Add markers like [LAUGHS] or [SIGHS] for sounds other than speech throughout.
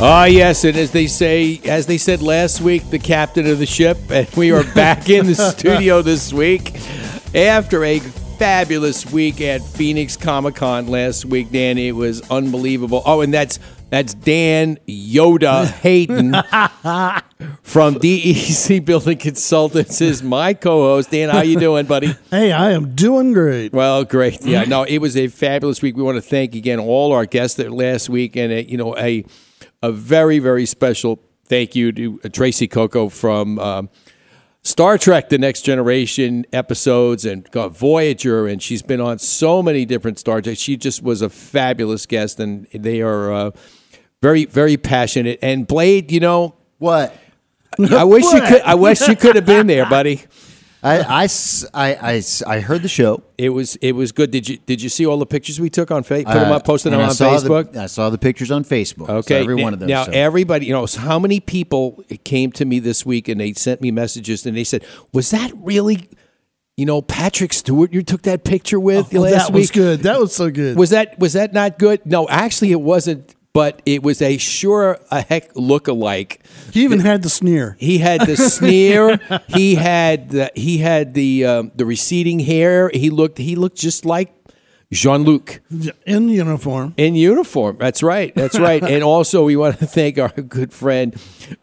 Ah, yes, and as they say, as they said last week, the captain of the ship, and we are back in the [LAUGHS] studio this week after a fabulous week at Phoenix Comic Con last week. Dan, it was unbelievable. Oh, and that's that's Dan Yoda Hayden [LAUGHS] from DEC Building Consultants is my co-host. Dan, how you doing, buddy? [LAUGHS] Hey, I am doing great. Well, great. Yeah, no, it was a fabulous week. We want to thank again all our guests that last week, and a, you know a a very very special thank you to uh, Tracee Cocco from. Um, Star Trek: The Next Generation episodes and got Voyager, and she's been on so many different Star Trek. She just was a fabulous guest, and they are uh, very, very passionate. And Blade, you know, What? I wish you [LAUGHS] could. I wish you could have been there, buddy. [LAUGHS] I, I s- I- I s- I heard the show. It was it was good. Did you did you see all the pictures we took on Facebook? Put them Uh, up, posted them I on saw the- Facebook. I saw the pictures on Facebook. I saw Okay, every now, one of them. Now so. everybody, you know, so how many people came to me this week and they sent me messages and they said, "Was that really, you know, Patrick Stewart you took that picture with Oh, last that week? was good. That was so good. Was that was that not good? No, actually, it wasn't. But it was a sure a heck look alike. he even had the sneer. He had the [LAUGHS] sneer. He had the he had the um, the receding hair. He looked he looked just like Jean Luc in uniform. in uniform. That's right. That's right. and also, we want to thank our good friend,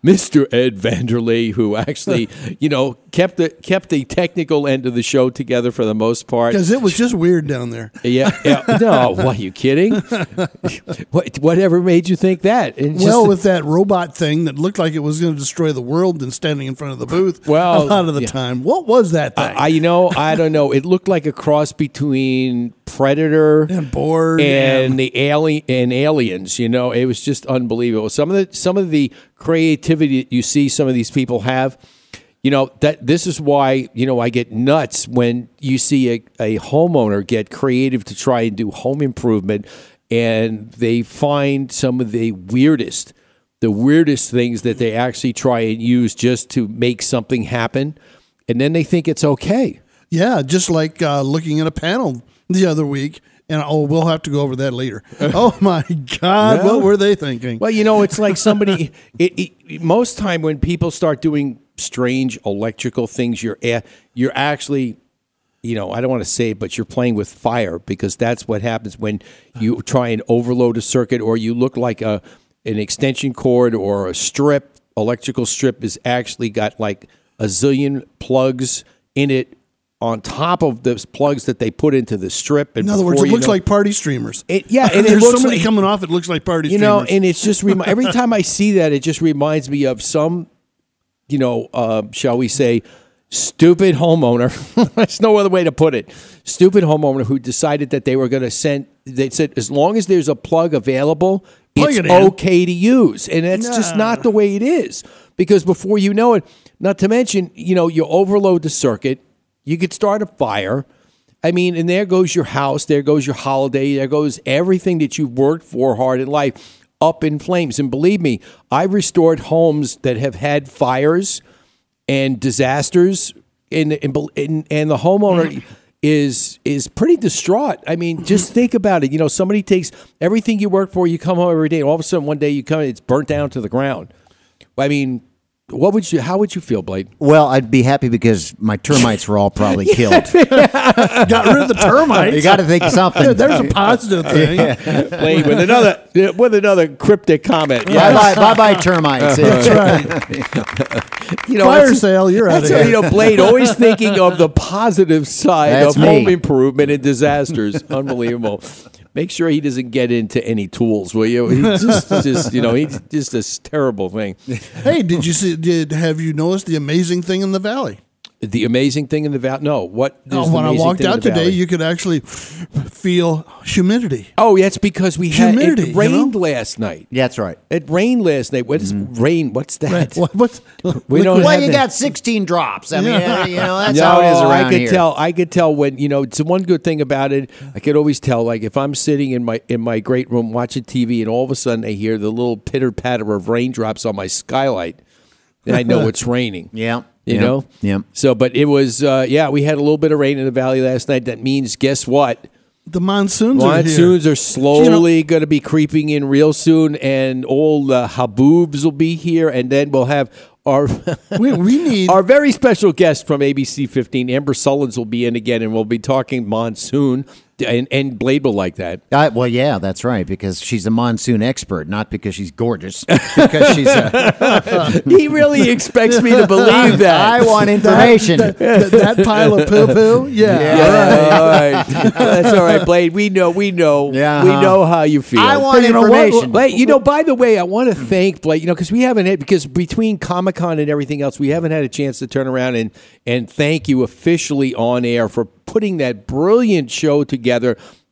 Mr. Ed Vanderley, who actually, [LAUGHS] you know, kept the kept the technical end of the show together for the most part. Because it was just weird down there. Yeah, yeah. [LAUGHS] No, what are you kidding? [LAUGHS] what, whatever made you think that? And just- well, with that robot thing that looked like it was going to destroy the world and standing in front of the booth [LAUGHS] Well, a lot of the yeah. time. What was that thing? I, you know, I don't know. It looked like a cross between Predator and Borg. and the alien and aliens. You know, it was just unbelievable. Some of the some of the creativity that you see some of these people have. You know that this is why you know I get nuts when you see a, a homeowner get creative to try and do home improvement, and they find some of the weirdest, the weirdest things that they actually try and use just to make something happen, and then they think it's okay. yeah, just like uh, looking at a panel the other week. And oh, we'll have to go over that later. [LAUGHS] oh my God, what were they thinking? Well, you know, it's like somebody. [LAUGHS] it, it, most time when people start doing strange electrical things, you're you're actually, you know, I don't want to say it, but you're playing with fire because that's what happens when you [LAUGHS] try and overload a circuit or you look like a an extension cord or a strip. Electrical strip is actually got like a zillion plugs in it on top of those plugs that they put into the strip. And in other words, it looks know- like party streamers. It- yeah, [LAUGHS] and it there's looks so many like- coming off. It looks like party you streamers. know, and it's just remi- every time I see that, it just reminds me of some, you know, uh, shall we say, stupid homeowner. [LAUGHS] There's no other way to put it. Stupid homeowner who decided that they were going to send. They said as long as there's a plug available, Plug it's it okay to use, and that's just not the way it is. Because before you know it, not to mention, you know, you overload the circuit, you could start a fire. I mean, and there goes your house, there goes your holiday, there goes everything that you've worked for hard in life up in flames. And believe me, I've restored homes that have had fires and disasters, and and, and, and the homeowner mm. is is pretty distraught. I mean, [LAUGHS] just think about it. You know, somebody takes everything you work for, you come home every day, and all of a sudden one day you come, it's burnt down to the ground. I mean, what would you? How would you feel, Blade? well, I'd be happy because my termites were all probably [LAUGHS] killed. [LAUGHS] got rid of the termites. You got to think of something. Yeah, [LAUGHS] there's a positive thing. Blade with another with another cryptic comment. Bye Yes. bye, bye bye termites. That's right. you know, Fire it's- sale, you're out of That's here. you know, Blade always thinking of the positive side That's of home improvement and disasters. Unbelievable. Make sure he doesn't get into any tools, will you? He's just, [LAUGHS] just you know, he's just a terrible thing. Hey, did you see? Did have you noticed the amazing thing in the valley? The amazing thing in the valley. No, what? Oh, the when I walked out today, valley? you could actually feel humidity. Oh, yeah, it's because we had Humidity, it you rained know? last night. Yeah, that's right. It rained last night. What is mm-hmm. rain? What's that? What, what's We don't Well, you that. got 16 drops. I mean, Yeah. you know, that's no, how it is around I could here. tell. I could tell when you know. It's the one good thing about it. I could always tell. Like if I'm sitting in my in my great room watching TV, and all of a sudden I hear the little pitter patter of raindrops on my skylight, then I know [LAUGHS] it's raining. Yeah. You yeah, know. Yeah. So, but it was. Uh, yeah, we had a little bit of rain in the valley last night. That means, guess what? the monsoons, are here. Monsoons are slowly going to be creeping in real soon, and all the haboobs will be here, and then we'll have our [LAUGHS] We, we need our very special guest from ABC 15, Amber Sullins, will be in again, and we'll be talking monsoon, and, and Blade will like that. Uh, well, yeah, that's right. Because she's a monsoon expert, not because she's gorgeous. Because she's. A, [LAUGHS] he really expects me to believe [LAUGHS] that. I want information. that, that pile of poo poo. [LAUGHS] Yeah. Yeah, all right. That's all right, Blade. We know, we know, Yeah, we uh-huh. know how you feel. I want you know what? information. Blake, you know, by the way, I want to thank Blade. you know, because we haven't had, because between Comic Con and everything else, we haven't had a chance to turn around and, and thank you officially on air for putting that brilliant show together,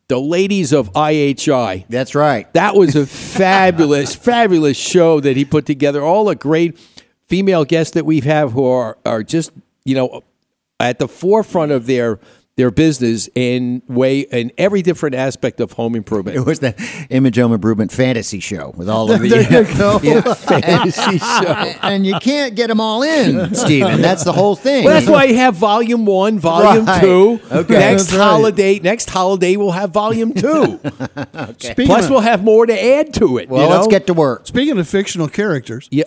The Ladies of IHI. That's right. That was a [LAUGHS] fabulous, fabulous show that he put together. All the great female guests that we have who are, are just, you know, at the forefront of their their business in way in every different aspect of home improvement. It was the Image Home Improvement Fantasy Show with all of the. [LAUGHS] There you go. [LAUGHS] Yeah. [LAUGHS] fantasy show. and you can't get them all in, Stephen. That's the whole thing. Well, that's why you have volume one, volume Right. two. Okay. Next right. holiday, next holiday we'll have volume two. Speaking Plus, of, we'll have more to add to it. well, you let's get to work. speaking of fictional characters, Yeah.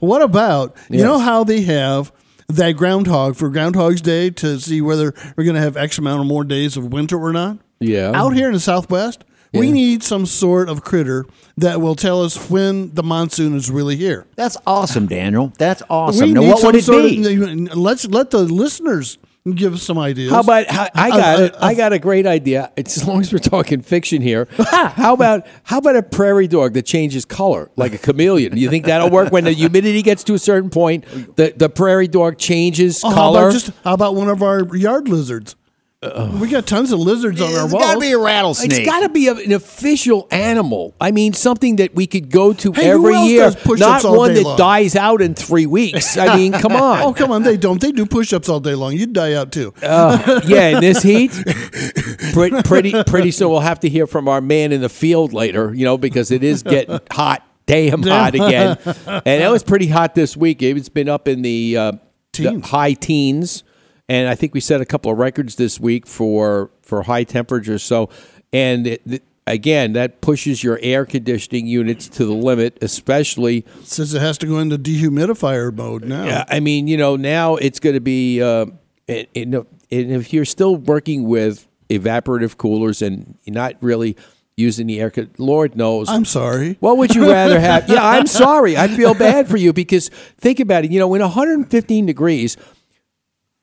what about you know how they have that groundhog for Groundhog's Day to see whether we're going to have X amount of more days of winter or not? Yeah. Out here in the Southwest, we need some sort of critter that will tell us when the monsoon is really here. That's awesome, Daniel. That's awesome. We Now, need what some would it sort be? Of, let's let the listeners give us some ideas. How about how, I got Uh, it? uh, I got a great idea. It's, as long as we're talking fiction here. [LAUGHS] how about how about a prairie dog that changes color like a chameleon? You think that'll work when the humidity gets to a certain point? The the prairie dog changes Oh, how color. about just how about one of our yard lizards? We got tons of lizards on our It's walls. got to be a rattlesnake. It's got to be a, an official animal. I mean, something that we could go to Hey, every year, does not all one day that long? dies out in three weeks. I mean, come [LAUGHS] on. Oh come on, they don't. They do push-ups all day long. You'd die out too. yeah, in this heat, [LAUGHS] pretty, pretty, pretty soon we'll have to hear from our man in the field later, you know, because it is getting hot, damn hot again. [LAUGHS] And it was pretty hot this week. It's been up in the, uh, the high teens, and I think we set a couple of records this week for for high temperatures. So, and it, again, that pushes your air conditioning units to the limit, especially. since it has to go into dehumidifier mode now. Yeah, I mean, you know, now it's going to be, uh, it, it, no- and if you're still working with evaporative coolers and you're not really using the air, Lord knows. I'm sorry. what would you rather have? [LAUGHS] Yeah, I'm sorry. I feel bad for you because think about it. You know, in 115 degrees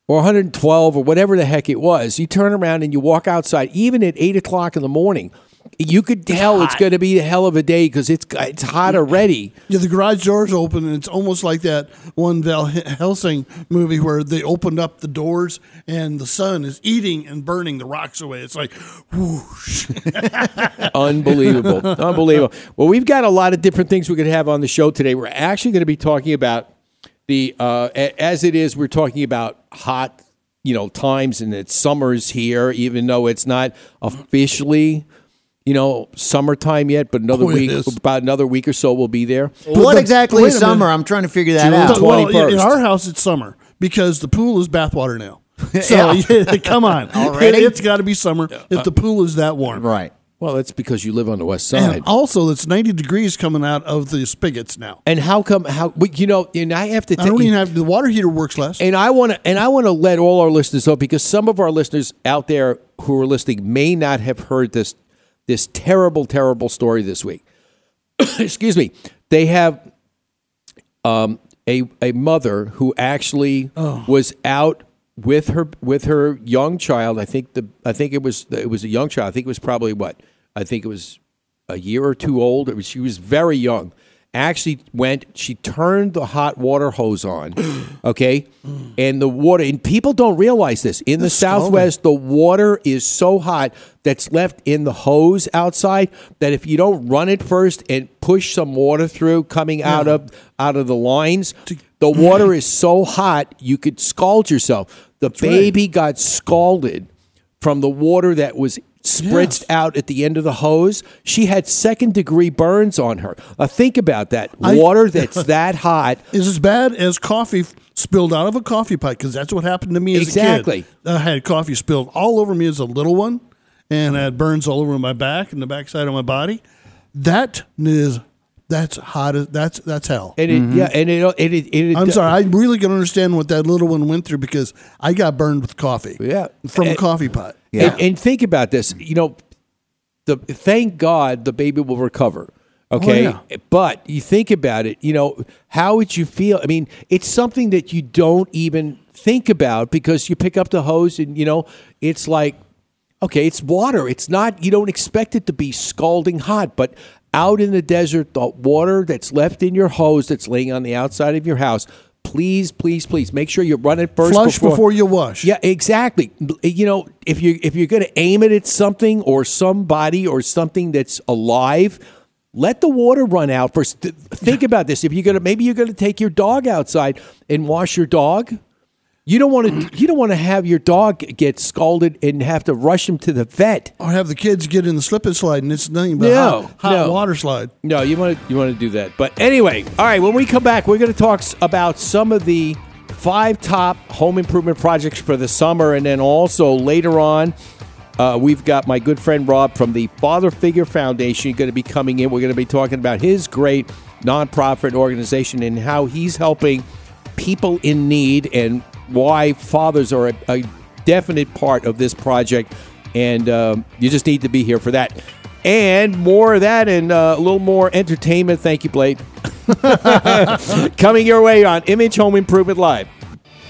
or 112 or whatever the heck it was, you turn around and you walk outside, even at 8 o'clock in the morning, you could tell it's going to be a hell of a day because it's, it's hot already. Yeah, the garage doors open, and it's almost like that one Van Helsing movie where they opened up the doors and the sun is eating and burning the rocks away. It's like, whoosh. [LAUGHS] Unbelievable. Unbelievable. Well, we've got a lot of different things we could have on the show today. We're actually going to be talking about the, uh, as it is, we're talking about hot, you know, times and it's summer's here, even though it's not officially, you know, summertime yet, but another Oh, week, about another week or so we'll be there. what the- exactly is summer? minute. I'm trying to figure that June out. tw- well, in our house, it's summer because the pool is bathwater now. [LAUGHS] So Yeah. yeah, [LAUGHS] come on, Already? It's got to be summer if the pool is that warm. Right. Well, that's because you live on the west side. And also, it's 90 degrees coming out of the spigots now. And how come, how, but, you know, and I have to I don't even have the water heater works less. And I want to and I want to let all our listeners know because some of our listeners out there who are listening may not have heard this this terrible terrible story this week. [COUGHS] Excuse me. They have um, a a mother who actually was out with her with her young child. I think the I think it was it was a young child. I think it was probably what I think it was a year or two old. Was, she was very young, actually went. She turned the hot water hose on. [GASPS] Okay, and the water. And people don't realize this in the scalding. Southwest. The water is so hot that's left in the hose outside that if you don't run it first and push some water through coming out of out of the lines, the water is so hot you could scald yourself. The baby got scalded from the water that was spritzed out at the end of the hose. She had second degree burns on her. Uh, think about that. I- [LAUGHS] Water that's that hot. is as bad as coffee spilled out of a coffee pot because that's what happened to me as Exactly. a kid. I had coffee spilled all over me as a little one, and I had burns all over my back and the backside of my body. That is that's hot. as That's that's hell. And it, mm-hmm. yeah, and it, it, it, it I'm sorry. I really can understand what that little one went through because I got burned with coffee. Yeah. from a coffee pot. Yeah. And, and think about this. You know, the thank God the baby will recover. Oh, okay, Oh, yeah. but you think about it. You know, how would you feel? I mean, it's something that you don't even think about because you pick up the hose and you know it's like, okay, it's water. It's not. You don't expect it to be scalding hot, but out in the desert, the water that's left in your hose that's laying on the outside of your house. Please, please, please make sure you run it first. Flush before you wash. Yeah, exactly. You know, if you if you're going to aim it at something or somebody or something that's alive, let the water run out first. Think about this. If you're going to maybe you're going to take your dog outside and wash your dog, you don't want [CLEARS THROAT] to you don't want to have your dog get scalded and have to rush him to the vet. Or have the kids get in the slip and slide and it's nothing but No, hot, hot no. water slide. No, you want to you want to do that. But anyway, all right. When we come back, we're going to talk about some of the five top home improvement projects for the summer, and then also later on, uh, we've got my good friend Rob from the Father Figure Foundation going to be coming in. We're going to be talking about his great nonprofit organization and how he's helping people in need and why fathers are a, a definite part of this project. And um, you just need to be here for that. And more of that and uh, a little more entertainment. Thank you, Blade. [LAUGHS] Coming your way on Image Home Improvement Live.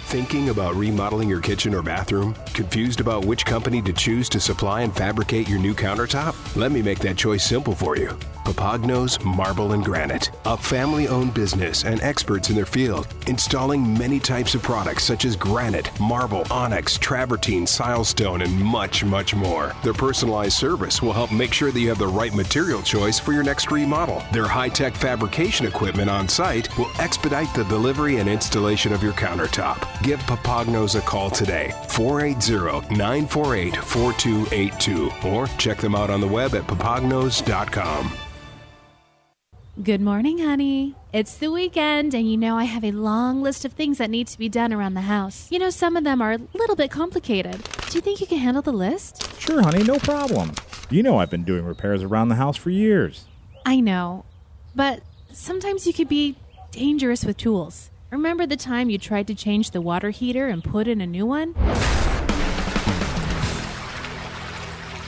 Thinking about remodeling your kitchen or bathroom? Confused about which company to choose to supply and fabricate your new countertop? Let me make that choice simple for you. Papagnos Marble and Granite, a family owned business and experts in their field, installing many types of products such as granite, marble, onyx, travertine, silestone, and much, much more. Their personalized service will help make sure that you have the right material choice for your next remodel. Their high tech fabrication equipment on site will expedite the delivery and installation of your countertop. Give Papagnos a call today, 480 948 4282, or check them out on the web at papagnos.com. Good morning, honey. It's the weekend, and you know I have a long list of things that need to be done around the house. You know, some of them are a little bit complicated. Do you think you can handle the list? Sure, honey, no problem. You know I've been doing repairs around the house for years. I know, but sometimes you could be dangerous with tools. Remember the time you tried to change the water heater and put in a new one?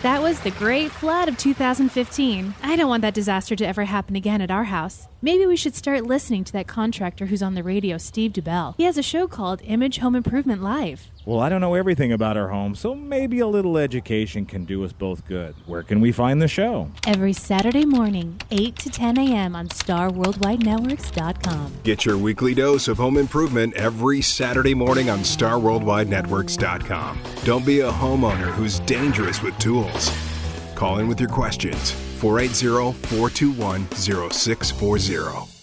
That was the Great Flood of 2015. I don't want that disaster to ever happen again at our house. Maybe we should start listening to that contractor who's on the radio, Steve Dubell. He has a show called Image Home Improvement Live. Well, I don't know everything about our home, so maybe a little education can do us both good. Where can we find the show? Every Saturday morning, 8 to 10 a.m. on StarWorldWideNetworks.com. Get your weekly dose of home improvement every Saturday morning on StarWorldWideNetworks.com. Don't be a homeowner who's dangerous with tools. Call in with your questions 480 421 0640.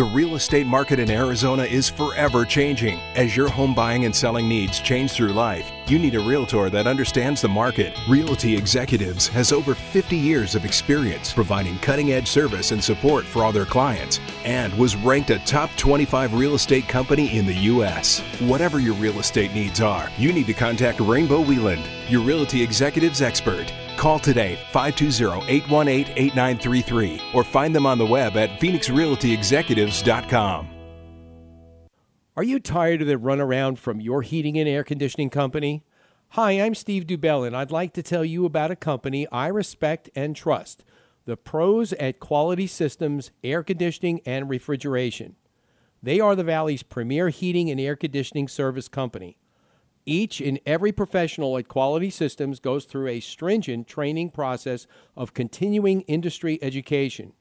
The real estate market in Arizona is forever changing. As your home buying and selling needs change through life, you need a realtor that understands the market. Realty Executives has over 50 years of experience providing cutting edge service and support for all their clients and was ranked a top 25 real estate company in the U.S. Whatever your real estate needs are, you need to contact Rainbow Wheeland, your Realty Executives expert. Call today 520-818-8933 or find them on the web at phoenixrealtyexecutives.com. Are you tired of the runaround from your heating and air conditioning company? Hi, I'm Steve Dubell, and I'd like to tell you about a company I respect and trust the pros at Quality Systems Air Conditioning and Refrigeration. They are the Valley's premier heating and air conditioning service company. Each and every professional at Quality Systems goes through a stringent training process of continuing industry education.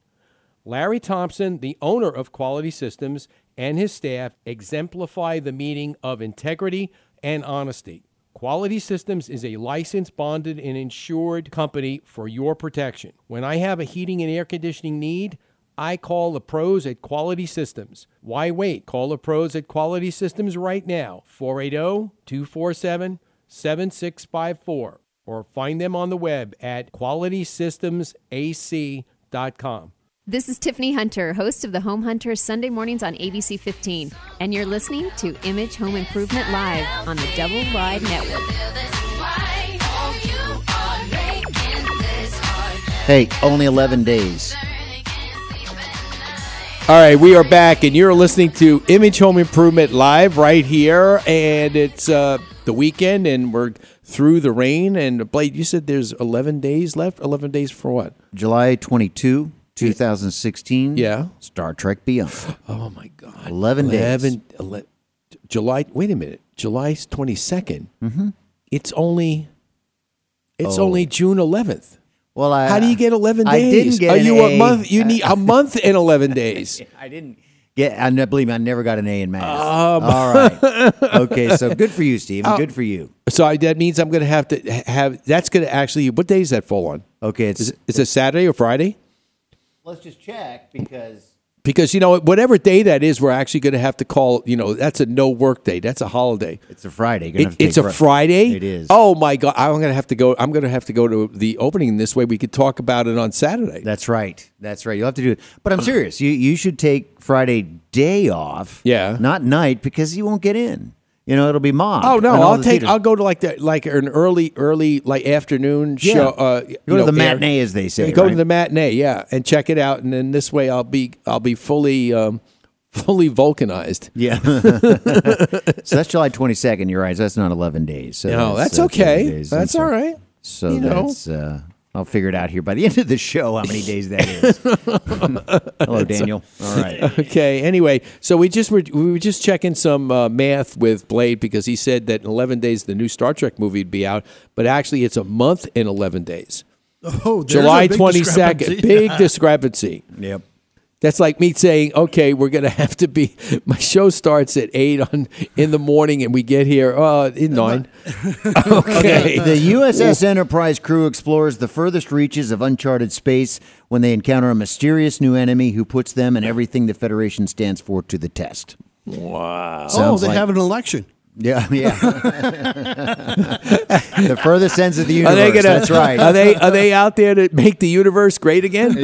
Larry Thompson, the owner of Quality Systems, and his staff exemplify the meaning of integrity and honesty. Quality Systems is a licensed, bonded, and insured company for your protection. When I have a heating and air conditioning need, I call the pros at Quality Systems. Why wait? Call the pros at Quality Systems right now, 480 247 7654, or find them on the web at qualitysystemsac.com. This is Tiffany Hunter, host of the Home Hunter Sunday mornings on ABC 15, and you're listening to Image Home Improvement Live on the Double Wide Network. Hey, only 11 days. All right, we are back, and you're listening to Image Home Improvement Live right here, and it's uh, the weekend, and we're through the rain. And Blade, you said there's 11 days left. 11 days for what? July 22, 2016. Yeah. Star Trek Beyond. Oh my God, 11 days. 11, July. Wait a minute, July 22nd. Mm-hmm. It's only. It's Oh. only June 11th. Well, I, How do you get 11 I days? didn't get Are you A. a month? You need a [LAUGHS] month and 11 days. [LAUGHS] I didn't get. I believe me, I never got an A in math. Um. All right. Okay, so good for you, Steve. Oh. Good for you. So I, that means I'm going to have to have. That's going to actually. What day is that fall on? Okay, it's it, is it Saturday or Friday? Let's just check because Because you know whatever day that is, we're actually going to have to call. You know, that's a no work day. That's a holiday. it's a Friday. You're gonna It, it's a Fri- Friday. It is. Oh my god! I'm going to have to go. I'm going to have to go to the opening. This way, we could talk about it on Saturday. That's right. That's right. You'll have to do it. But I'm serious. You you should take Friday day off. Yeah. Not night because you won't get in. You know, it'll be mobbed. Oh no! I'll the take. theaters. I'll go to like the like an early, early like afternoon Yeah. show. Uh, you Go to know, the air- matinee, as they say. go to right? the matinee, yeah, and check it out, and then this way I'll be I'll be fully um, fully vulcanized. Yeah. [LAUGHS] so that's July 22nd. You're right. So that's not 11 days. So No, that's uh, okay. 11 days. That's all right. So You know. that's. Uh, I'll figure it out here by the [LAUGHS] end of the show how many days that is. [LAUGHS] Hello, Daniel. All right. [LAUGHS] Okay. Anyway, so we just were we were just checking some uh, math with Blade because he said that in 11 days the new Star Trek movie would be out, but actually it's a month and 11 days. Oh, July a big 22nd. discrepancy. Big discrepancy. Yep. That's like me saying, okay, we're going to have to be. My show starts at eight on in the morning, and we get here uh, in nine. [LAUGHS] [LAUGHS] okay. The USS Enterprise crew explores the furthest reaches of uncharted space when they encounter a mysterious new enemy who puts them and everything the Federation stands for to the test. Wow. oh, they like- have an election. Yeah, [LAUGHS] yeah. the furthest ends of the Are universe. they gonna? That's right. Are they? Are they out there to make the universe great again? [LAUGHS] [LAUGHS]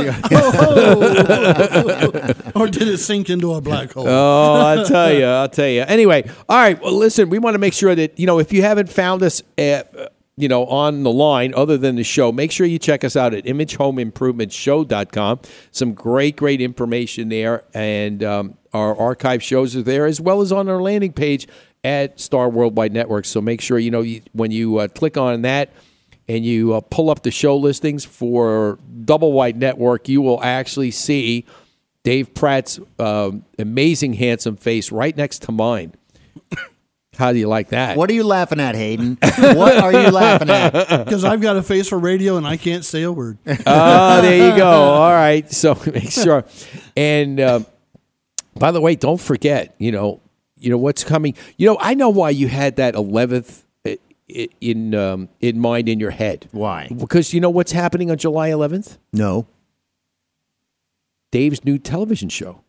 or did it sink into a black hole? Oh, I'll tell you. I'll tell you. Anyway, all right. Well, listen, we want to make sure that, you know, if you haven't found us at, uh, you know, on the line other than the show, make sure you check us out at imagehomeimprovement.show.com. Some great, great information there. And um, our archive shows are there as well as on our landing page at Star Worldwide Network. So make sure, you know, you, when you uh, click on that, and you uh, pull up the show listings for Double Wide Network, you will actually see Dave Pratt's um, amazing, handsome face right next to mine. [COUGHS] How do you like that? What are you laughing at, Hayden? [LAUGHS] What are you laughing at? [LAUGHS] Because I've got a face for radio and I can't say a word. Oh, [LAUGHS] there you go. All right. So make sure. And um, by the way, don't forget. You know, you know what's coming. You know, I know why you had that eleventh in um, in mind in your head. Why? Because you know what's happening on July eleventh. No. Dave's new television show.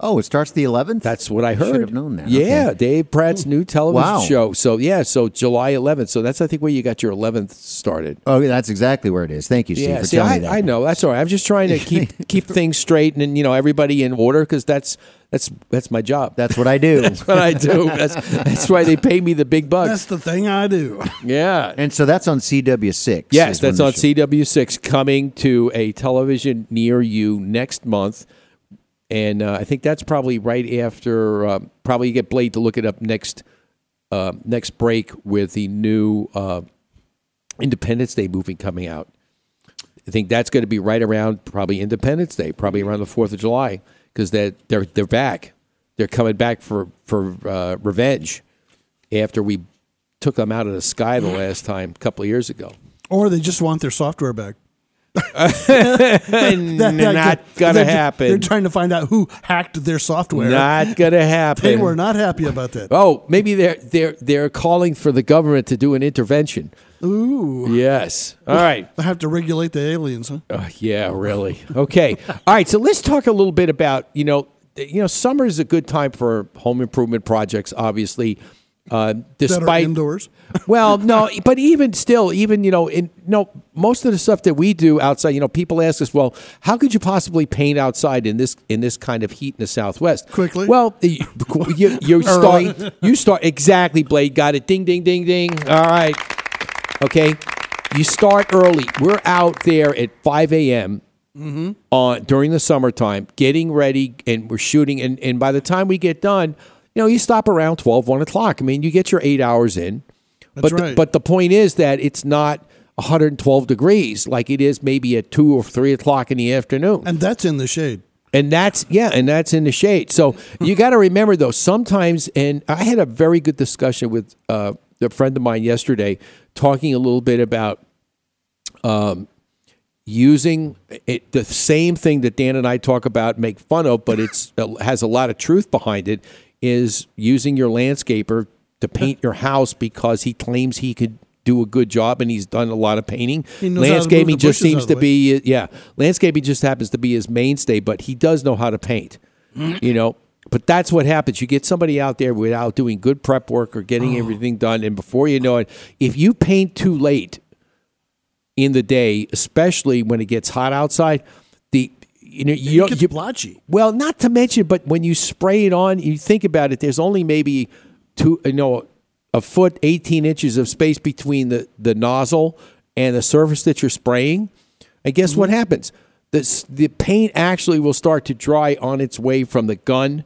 Oh, it starts the 11th? That's what I heard. Should have known that. Yeah, Okay. Dave Pratt's new television Wow. show. So yeah, so July 11th. So that's I think where you got your 11th started. Oh, that's exactly where it is. Thank you, Steve, yeah, for see, telling I, me that. I know that's all right. I'm just trying to keep [LAUGHS] keep things straight and, and you know everybody in order because that's that's that's my job. That's what I do. [LAUGHS] That's what I do. That's that's why they pay me the big bucks. That's the thing I do. yeah. and so that's on CW6. Yes, that's on show- CW6 coming to a television near you next month. And uh, I think that's probably right after, uh, probably get Blade to look it up next uh, next break with the new uh, Independence Day movie coming out. I think that's going to be right around probably Independence Day, probably around the Fourth of July, because they're they're they're back. They're coming back for for uh, revenge after we took them out of the sky the last time a couple of years ago. Or they just want their software back. [LAUGHS] That- not gonna they're- happen. They're trying to find out who hacked their software. Not gonna [LAUGHS] happen. They were not happy about that. Oh, maybe they're they're they're calling for the government to do an intervention. Ooh. Yes. All right. [LAUGHS] I have to regulate the aliens, huh? Uh, yeah, really. Okay. All right. So let's talk a little bit about you know you know summer is a good time for home improvement projects. Obviously, uh, despite indoors. [LAUGHS] well, no, but even still, even you know, in no most of the stuff that we do outside, you know, people ask us, well, how could you possibly paint outside in this in this kind of heat in the Southwest? Quickly? Well, [LAUGHS] you, you, you start you start exactly, Blade. Got it. Ding, ding, ding, ding. All right. Okay. You start early. We're out there at five a.m. on during the summertime, getting ready, and we're shooting. And, and by the time we get done, you know, you stop around 12, 1 o'clock. I mean, you get your eight hours in. That's but the, right. but the point is that it's not 112 degrees like it is maybe at two or three o'clock in the afternoon. And that's in the shade. And that's yeah, and that's in the shade. So you [LAUGHS] got to remember though, sometimes, and I had a very good discussion with uh, a friend of mine yesterday, talking a little bit about um, using it, the same thing that Dan and I talk about, make fun of, but it's it has a lot of truth behind it. Is using your landscaper to paint your house because he claims he could do a good job and he's done a lot of painting. He knows how to move Landscaping just seems to be yeah. Landscaping just happens to be his mainstay, but he does know how to paint. You know, but that's what happens. You get somebody out there without doing good prep work or getting oh. everything done, and before you know it, if you paint too late in the day, especially when it gets hot outside, the you know you It don't gets you, blotchy. well, not to mention, but when you spray it on, you think about it. There's only maybe two, you know, a foot, 18 inches of space between the the nozzle and the surface that you're spraying. And guess what Mm-hmm. happens? This, the paint actually will start to dry on its way from the gun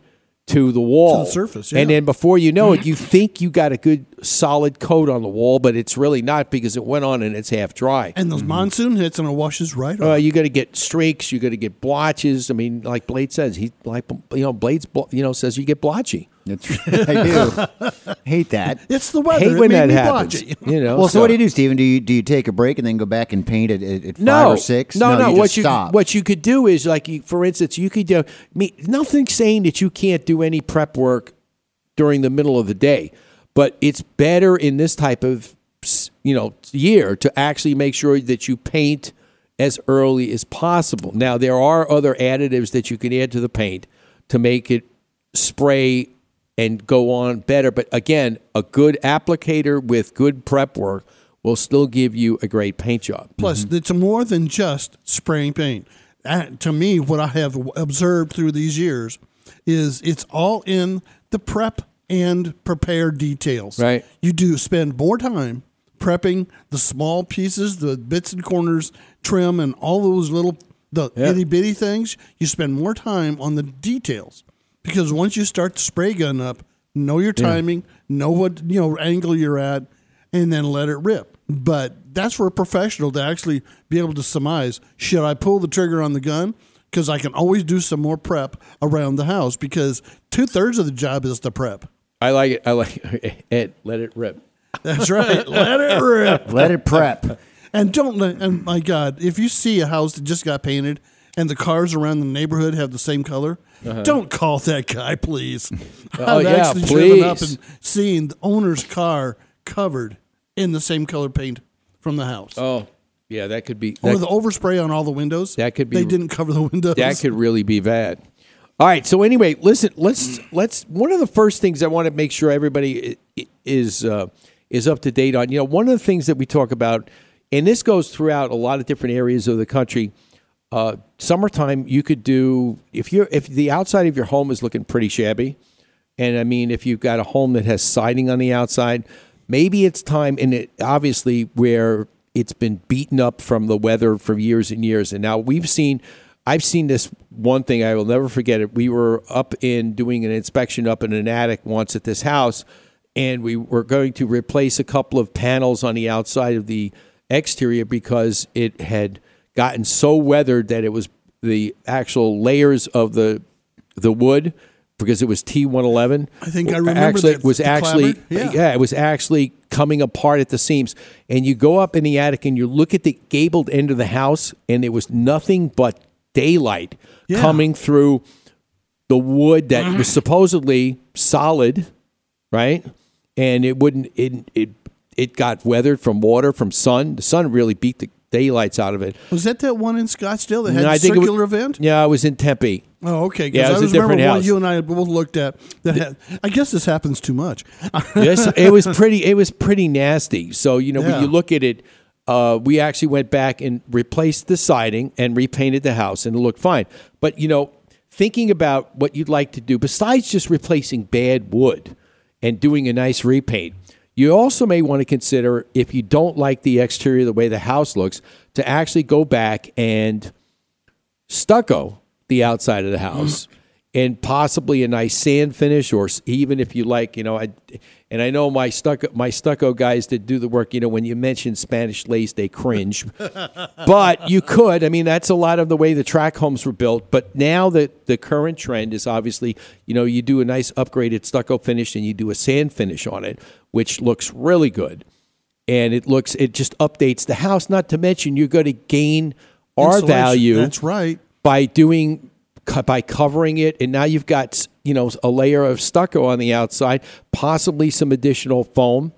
to the wall, surface, and then before you know it, you [CLEARS THROAT] think you got a good solid coat on the wall, but it's really not because it went on and it's half dry. And those monsoon hits and it washes right Uh, off. you got to get streaks. You got to get blotches. I mean, like Blade says, he like you know Blade's you know says you get blotchy. [LAUGHS] I do. Hate that. [LAUGHS] it's the weather. Hate It when that happens. You know. Well, so, what do you do, Stephen? Do you do you take a break and then go back and paint it at, at five No, or six? no, no. you what you stop. what you could do is like, you, for instance, you could do. Me, nothing saying that you can't do any prep work during the middle of the day, but it's better in this type of you know year to actually make sure that you paint as early as possible. Now there are other additives that you can add to the paint to make it spray and go on better. But again, a good applicator with good prep work will still give you a great paint job. Plus, it's more than just spraying paint. Uh, to me, what I have observed through these years is it's all in the prep and prepare details. Right. You do spend more time prepping the small pieces, the bits and corners, trim, and all those little the Yeah. itty bitty things. You spend more time on the details because once you start the spray gun up, know your timing, know what you know angle you're at, and then let it rip. But that's for a professional to actually be able to surmise: should I pull the trigger on the gun? Because I can always do some more prep around the house. Because two thirds of the job is the prep. I like it. I like [LAUGHS] it. Ed, let it rip. That's right. let it rip. Let it prep. And don't let, and my God, if you see a house that just got painted and the cars around the neighborhood have the same color, don't call that guy, please. Uh-huh. [LAUGHS] Oh, I've yeah, actually driven up and seen the owner's car covered in the same color paint from the house. Oh, yeah, that could be. or the overspray on all the windows. That could be- They didn't cover the windows. that could really be bad. All right. So anyway, listen. Let's let's. One of the first things I want to make sure everybody is uh, is up to date on. You know, one of the things that we talk about, and this goes throughout a lot of different areas of the country. Uh, summertime, you could do if you're if the outside of your home is looking pretty shabby, and I mean if you've got a home that has siding on the outside, maybe it's time. And it obviously where it's been beaten up from the weather for years and years, and now we've seen. I've seen this one thing I will never forget it. We were up in doing an inspection up in an attic once at this house, and we were going to replace a couple of panels on the outside of the exterior because it had gotten so weathered that it was the actual layers of the the wood because it was T111. I think I remember actually, that, it was the actually clapper. Yeah. it was actually coming apart at the seams. And you go up in the attic and you look at the gabled end of the house, and it was nothing but daylight Yeah. coming through the wood that Mm-hmm. was supposedly solid, right? And it wouldn't it it it got weathered from water, from sun. The sun really beat the daylights out of it. Was that that one in Scottsdale that had the I think circular was- event? Yeah, I was in Tempe. Oh, okay. Yeah, it I was a remember different house. you and I both looked at that had. I guess this happens too much. [LAUGHS] yes, it was pretty. It was pretty nasty. So you know, Yeah. when you look at it, uh, we actually went back and replaced the siding and repainted the house, and it looked fine. But you know, thinking about what you'd like to do besides just replacing bad wood and doing a nice repaint, you also may want to consider if you don't like the exterior, the way the house looks, to actually go back and stucco the outside of the house mm. and possibly a nice sand finish or even if you like you know I, and I know my stucco my stucco guys that do the work you know when you mention Spanish lace they cringe [LAUGHS] but you could I mean that's a lot of the way the track homes were built but now the the current trend is obviously you know you do a nice upgraded stucco finish and you do a sand finish on it which looks really good and it looks it just updates the house not to mention you're going to gain our Insulation. value That's right. by doing by covering it and now you've got you know a layer of stucco on the outside possibly some additional foam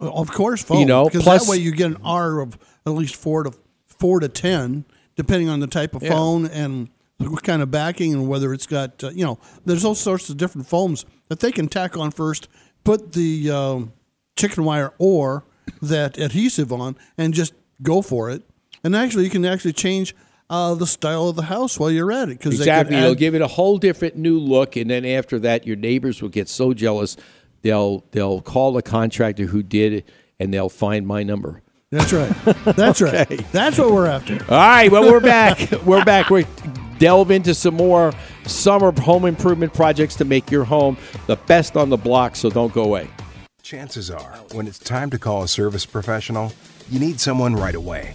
Of course, foam. You know, because plus- that way you get an R of at least four to four to ten, depending on the type of Yeah. foam and what kind of backing and whether it's got uh, you know. There's all sorts of different foams that they can tack on first. Put the um, chicken wire or that adhesive on and just go for it. And actually, you can actually change uh, the style of the house while you're at it because exactly They it'll give it a whole different new look and then after that your neighbors will get so jealous they'll they'll call the contractor who did it and they'll find my number that's right. [LAUGHS] That's right. That's what we're after. All right, well, we're back. [LAUGHS] we're back. We delve into some more summer home improvement projects to make your home the best on the block, so don't go away. Chances are, when it's time to call a service professional, you need someone right away.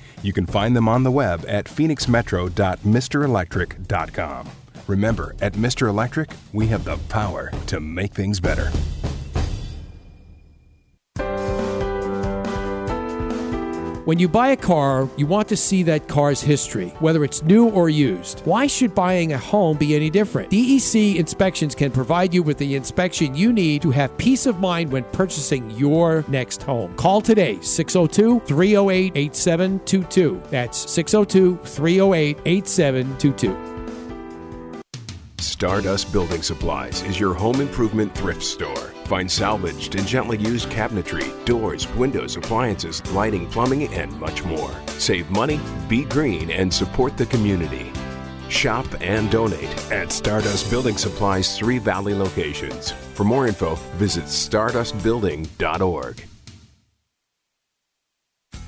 You can find them on the web at phoenixmetro.mrelectric.com. Remember, at Mr. Electric, we have the power to make things better. When you buy a car, you want to see that car's history, whether it's new or used. Why should buying a home be any different? DEC Inspections can provide you with the inspection you need to have peace of mind when purchasing your next home. Call today 602 308 8722. That's 602 308 8722. Stardust Building Supplies is your home improvement thrift store. Find salvaged and gently used cabinetry, doors, windows, appliances, lighting, plumbing, and much more. Save money, be green, and support the community. Shop and donate at Stardust Building Supplies' three valley locations. For more info, visit stardustbuilding.org.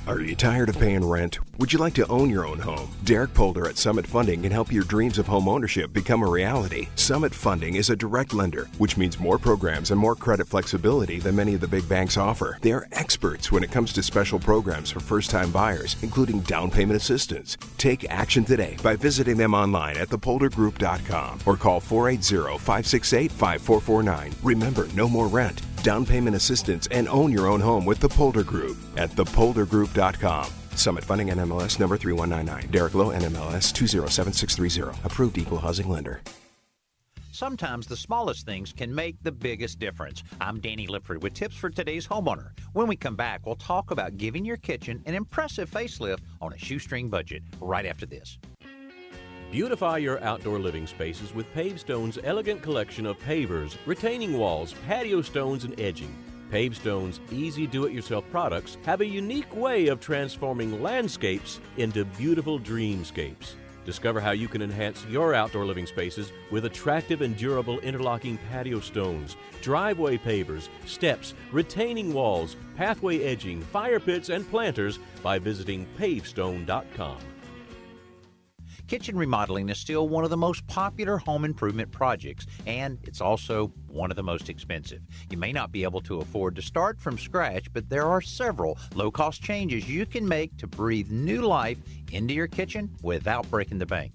Are you tired of paying rent? Would you like to own your own home? Derek Polder at Summit Funding can help your dreams of home ownership become a reality. Summit Funding is a direct lender, which means more programs and more credit flexibility than many of the big banks offer. They are experts when it comes to special programs for first time buyers, including down payment assistance. Take action today by visiting them online at thepoldergroup.com or call 480 568 5449. Remember, no more rent down payment assistance, and own your own home with the Polder Group at thepoldergroup.com. Summit Funding NMLS number 3199. Derek Lowe NMLS 207630. Approved equal housing lender. Sometimes the smallest things can make the biggest difference. I'm Danny Lipford with tips for today's homeowner. When we come back, we'll talk about giving your kitchen an impressive facelift on a shoestring budget right after this. Beautify your outdoor living spaces with Pavestone's elegant collection of pavers, retaining walls, patio stones, and edging. Pavestone's easy do it yourself products have a unique way of transforming landscapes into beautiful dreamscapes. Discover how you can enhance your outdoor living spaces with attractive and durable interlocking patio stones, driveway pavers, steps, retaining walls, pathway edging, fire pits, and planters by visiting pavestone.com. Kitchen remodeling is still one of the most popular home improvement projects, and it's also one of the most expensive. You may not be able to afford to start from scratch, but there are several low cost changes you can make to breathe new life into your kitchen without breaking the bank.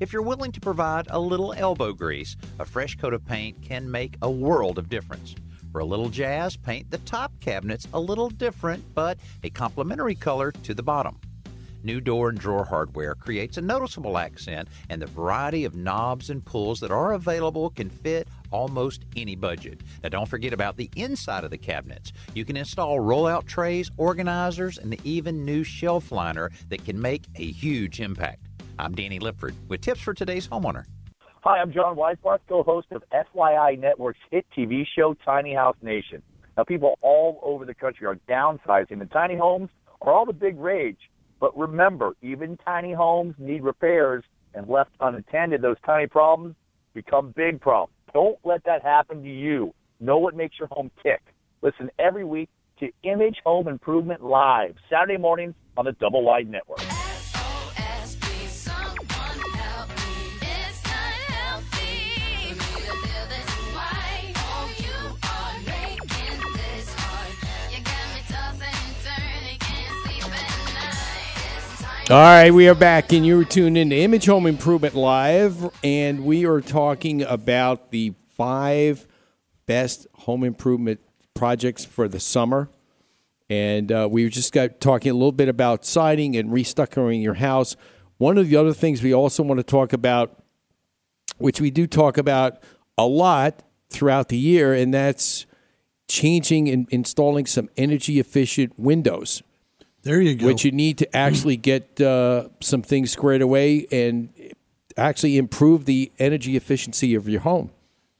If you're willing to provide a little elbow grease, a fresh coat of paint can make a world of difference. For a little jazz, paint the top cabinets a little different, but a complementary color to the bottom. New door and drawer hardware creates a noticeable accent, and the variety of knobs and pulls that are available can fit almost any budget. Now, don't forget about the inside of the cabinets. You can install rollout trays, organizers, and even new shelf liner that can make a huge impact. I'm Danny Lipford with tips for today's homeowner. Hi, I'm John Weisbarth, co-host of FYI Network's hit TV show Tiny House Nation. Now, people all over the country are downsizing, and tiny homes are all the big rage. But remember, even tiny homes need repairs, and left unattended, those tiny problems become big problems. Don't let that happen to you. Know what makes your home tick. Listen every week to Image Home Improvement Live, Saturday mornings on the Double Wide Network. All right, we are back, and you're tuned in to Image Home Improvement Live, and we are talking about the five best home improvement projects for the summer. And uh, we just got talking a little bit about siding and restuccoing your house. One of the other things we also want to talk about, which we do talk about a lot throughout the year, and that's changing and installing some energy efficient windows. There you go. Which you need to actually [CLEARS THROAT] get uh, some things squared away and actually improve the energy efficiency of your home.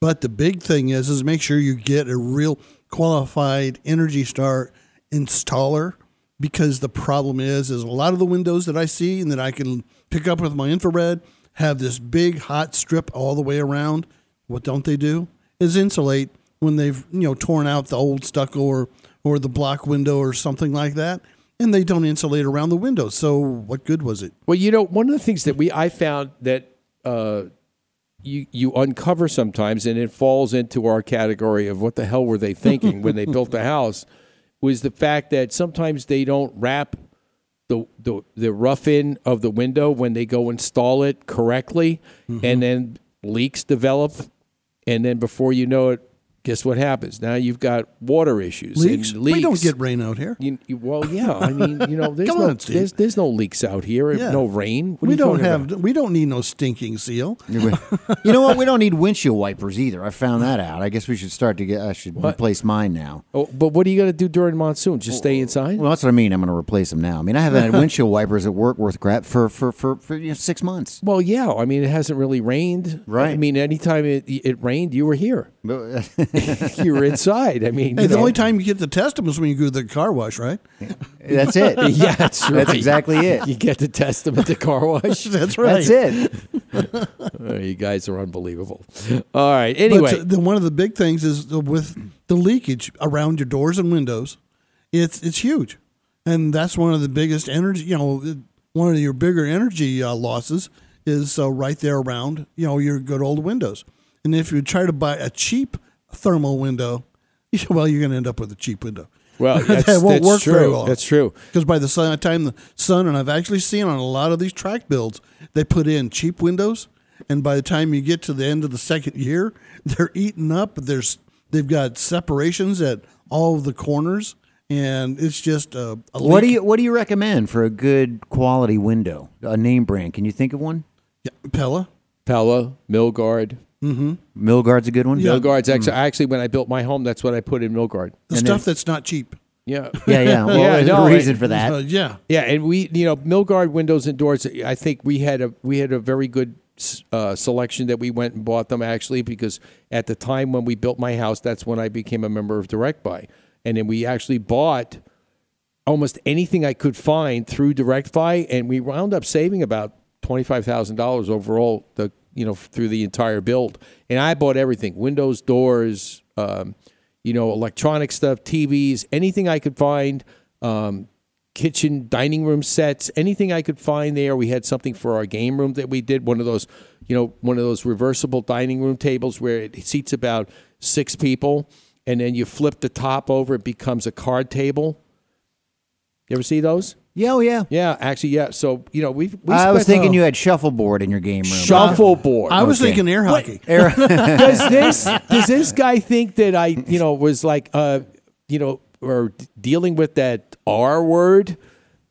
But the big thing is, is make sure you get a real qualified Energy Star installer because the problem is, is a lot of the windows that I see and that I can pick up with my infrared have this big hot strip all the way around. What don't they do? Is insulate when they've you know torn out the old stucco or or the block window or something like that, and they don't insulate around the windows. So what good was it? Well, you know, one of the things that we I found that uh, you you uncover sometimes, and it falls into our category of what the hell were they thinking when they built the [LAUGHS] house, was the fact that sometimes they don't wrap the the, the rough in of the window when they go install it correctly, and then leaks develop, and then before you know it. Guess what happens? Now you've got water issues. Leaks? And We don't get rain out here. You, you- well, yeah. I mean, you know, [LAUGHS] there's no on, there's, there's no leaks out here. Yeah. No rain. What we don't have. about? We don't need no stinking seal. [LAUGHS] you know what? We don't need windshield wipers either. I found that out. I guess we should start to get. I should replace mine now. Oh, but what are you going to do during monsoon? Just stay inside? Well, that's what I mean. I'm going to replace them now. I mean, I haven't had [LAUGHS] windshield wipers at work worth crap for for for, for you know, six months. Well, yeah. I mean, it hasn't really rained. Right. I mean, anytime it, it rained, you were here. [LAUGHS] you were inside. I mean, Hey, you the know. only time you get the test them is when you go to the car wash, right? [LAUGHS] That's it. [LAUGHS] yeah, that's right. That's exactly it. You get to test them at the car wash. That's right. That's it. Oh, you guys are unbelievable. All right. Anyway, But uh, the, one of the big things is the, with the leakage around your doors and windows. It's it's huge, and that's one of the biggest energy. You know, one of your bigger energy uh, losses is uh, right there around you know your good old windows. And if you try to buy a cheap thermal window, well, you're going to end up with a cheap window. Well, [LAUGHS] that's- that won't that's work very well. That's true. Because by the time the sun, and I've actually seen on a lot of these track builds, they put in cheap windows, and by the time you get to the end of the second year, they're eaten up. There's they've got separations at all of the corners, and it's just a, a What do you What do you recommend for a good quality window? A name brand? Can you think of one? Yeah, Pella. Pella, Milgard. Mm-hmm. Milgard's a good one. Milgard's actually, actually, when I built my home, that's what I put in Milgard. The stuff that's not cheap. Yeah. Yeah, yeah. [LAUGHS] Well, there's a no, reason for that. Uh, yeah. Yeah, and we, you know, Milgard windows and doors. I think we had a we had a very good uh, selection that we went and bought them actually because at the time when we built my house, that's when I became a member of Direct Buy, and then we actually bought almost anything I could find through Direct Buy, and we wound up saving about twenty five thousand dollars overall. The you know through the entire build, and I bought everything: windows, doors, um, you know, electronic stuff, TVs, anything I could find. Um, kitchen dining room sets anything i could find there. We had something for our game room that we did one of those you know one of those reversible dining room tables where it seats about six people and then you flip the top over it becomes a card table. You ever see those yeah oh yeah yeah actually yeah so you know we've we I was spent- thinking you had shuffleboard in your game room. Shuffleboard. I was Okay. thinking air hockey. Air- [LAUGHS] does this does this guy think that I you know was like uh you know or d- dealing with that R word?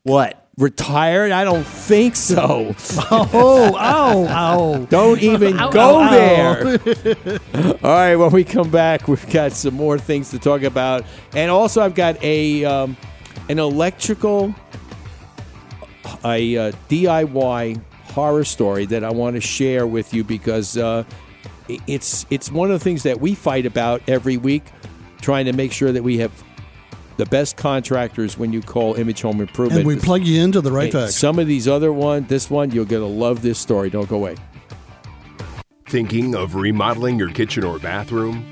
What? Retired? I don't think so. [LAUGHS] [LAUGHS] Oh, oh, oh. Don't even Ow, go ow, ow. there. All right, when we come back, we've got some more things to talk about, and also I've got a um, an electrical a uh, DIY horror story that I want to share with you because uh, it's it's one of the things that we fight about every week, trying to make sure that we have the best contractors when you call Image Home Improvement. And we plug you into the right Hey, fax. Some of these other one, this one, you're gonna love this story. Don't go away. Thinking of remodeling your kitchen or bathroom?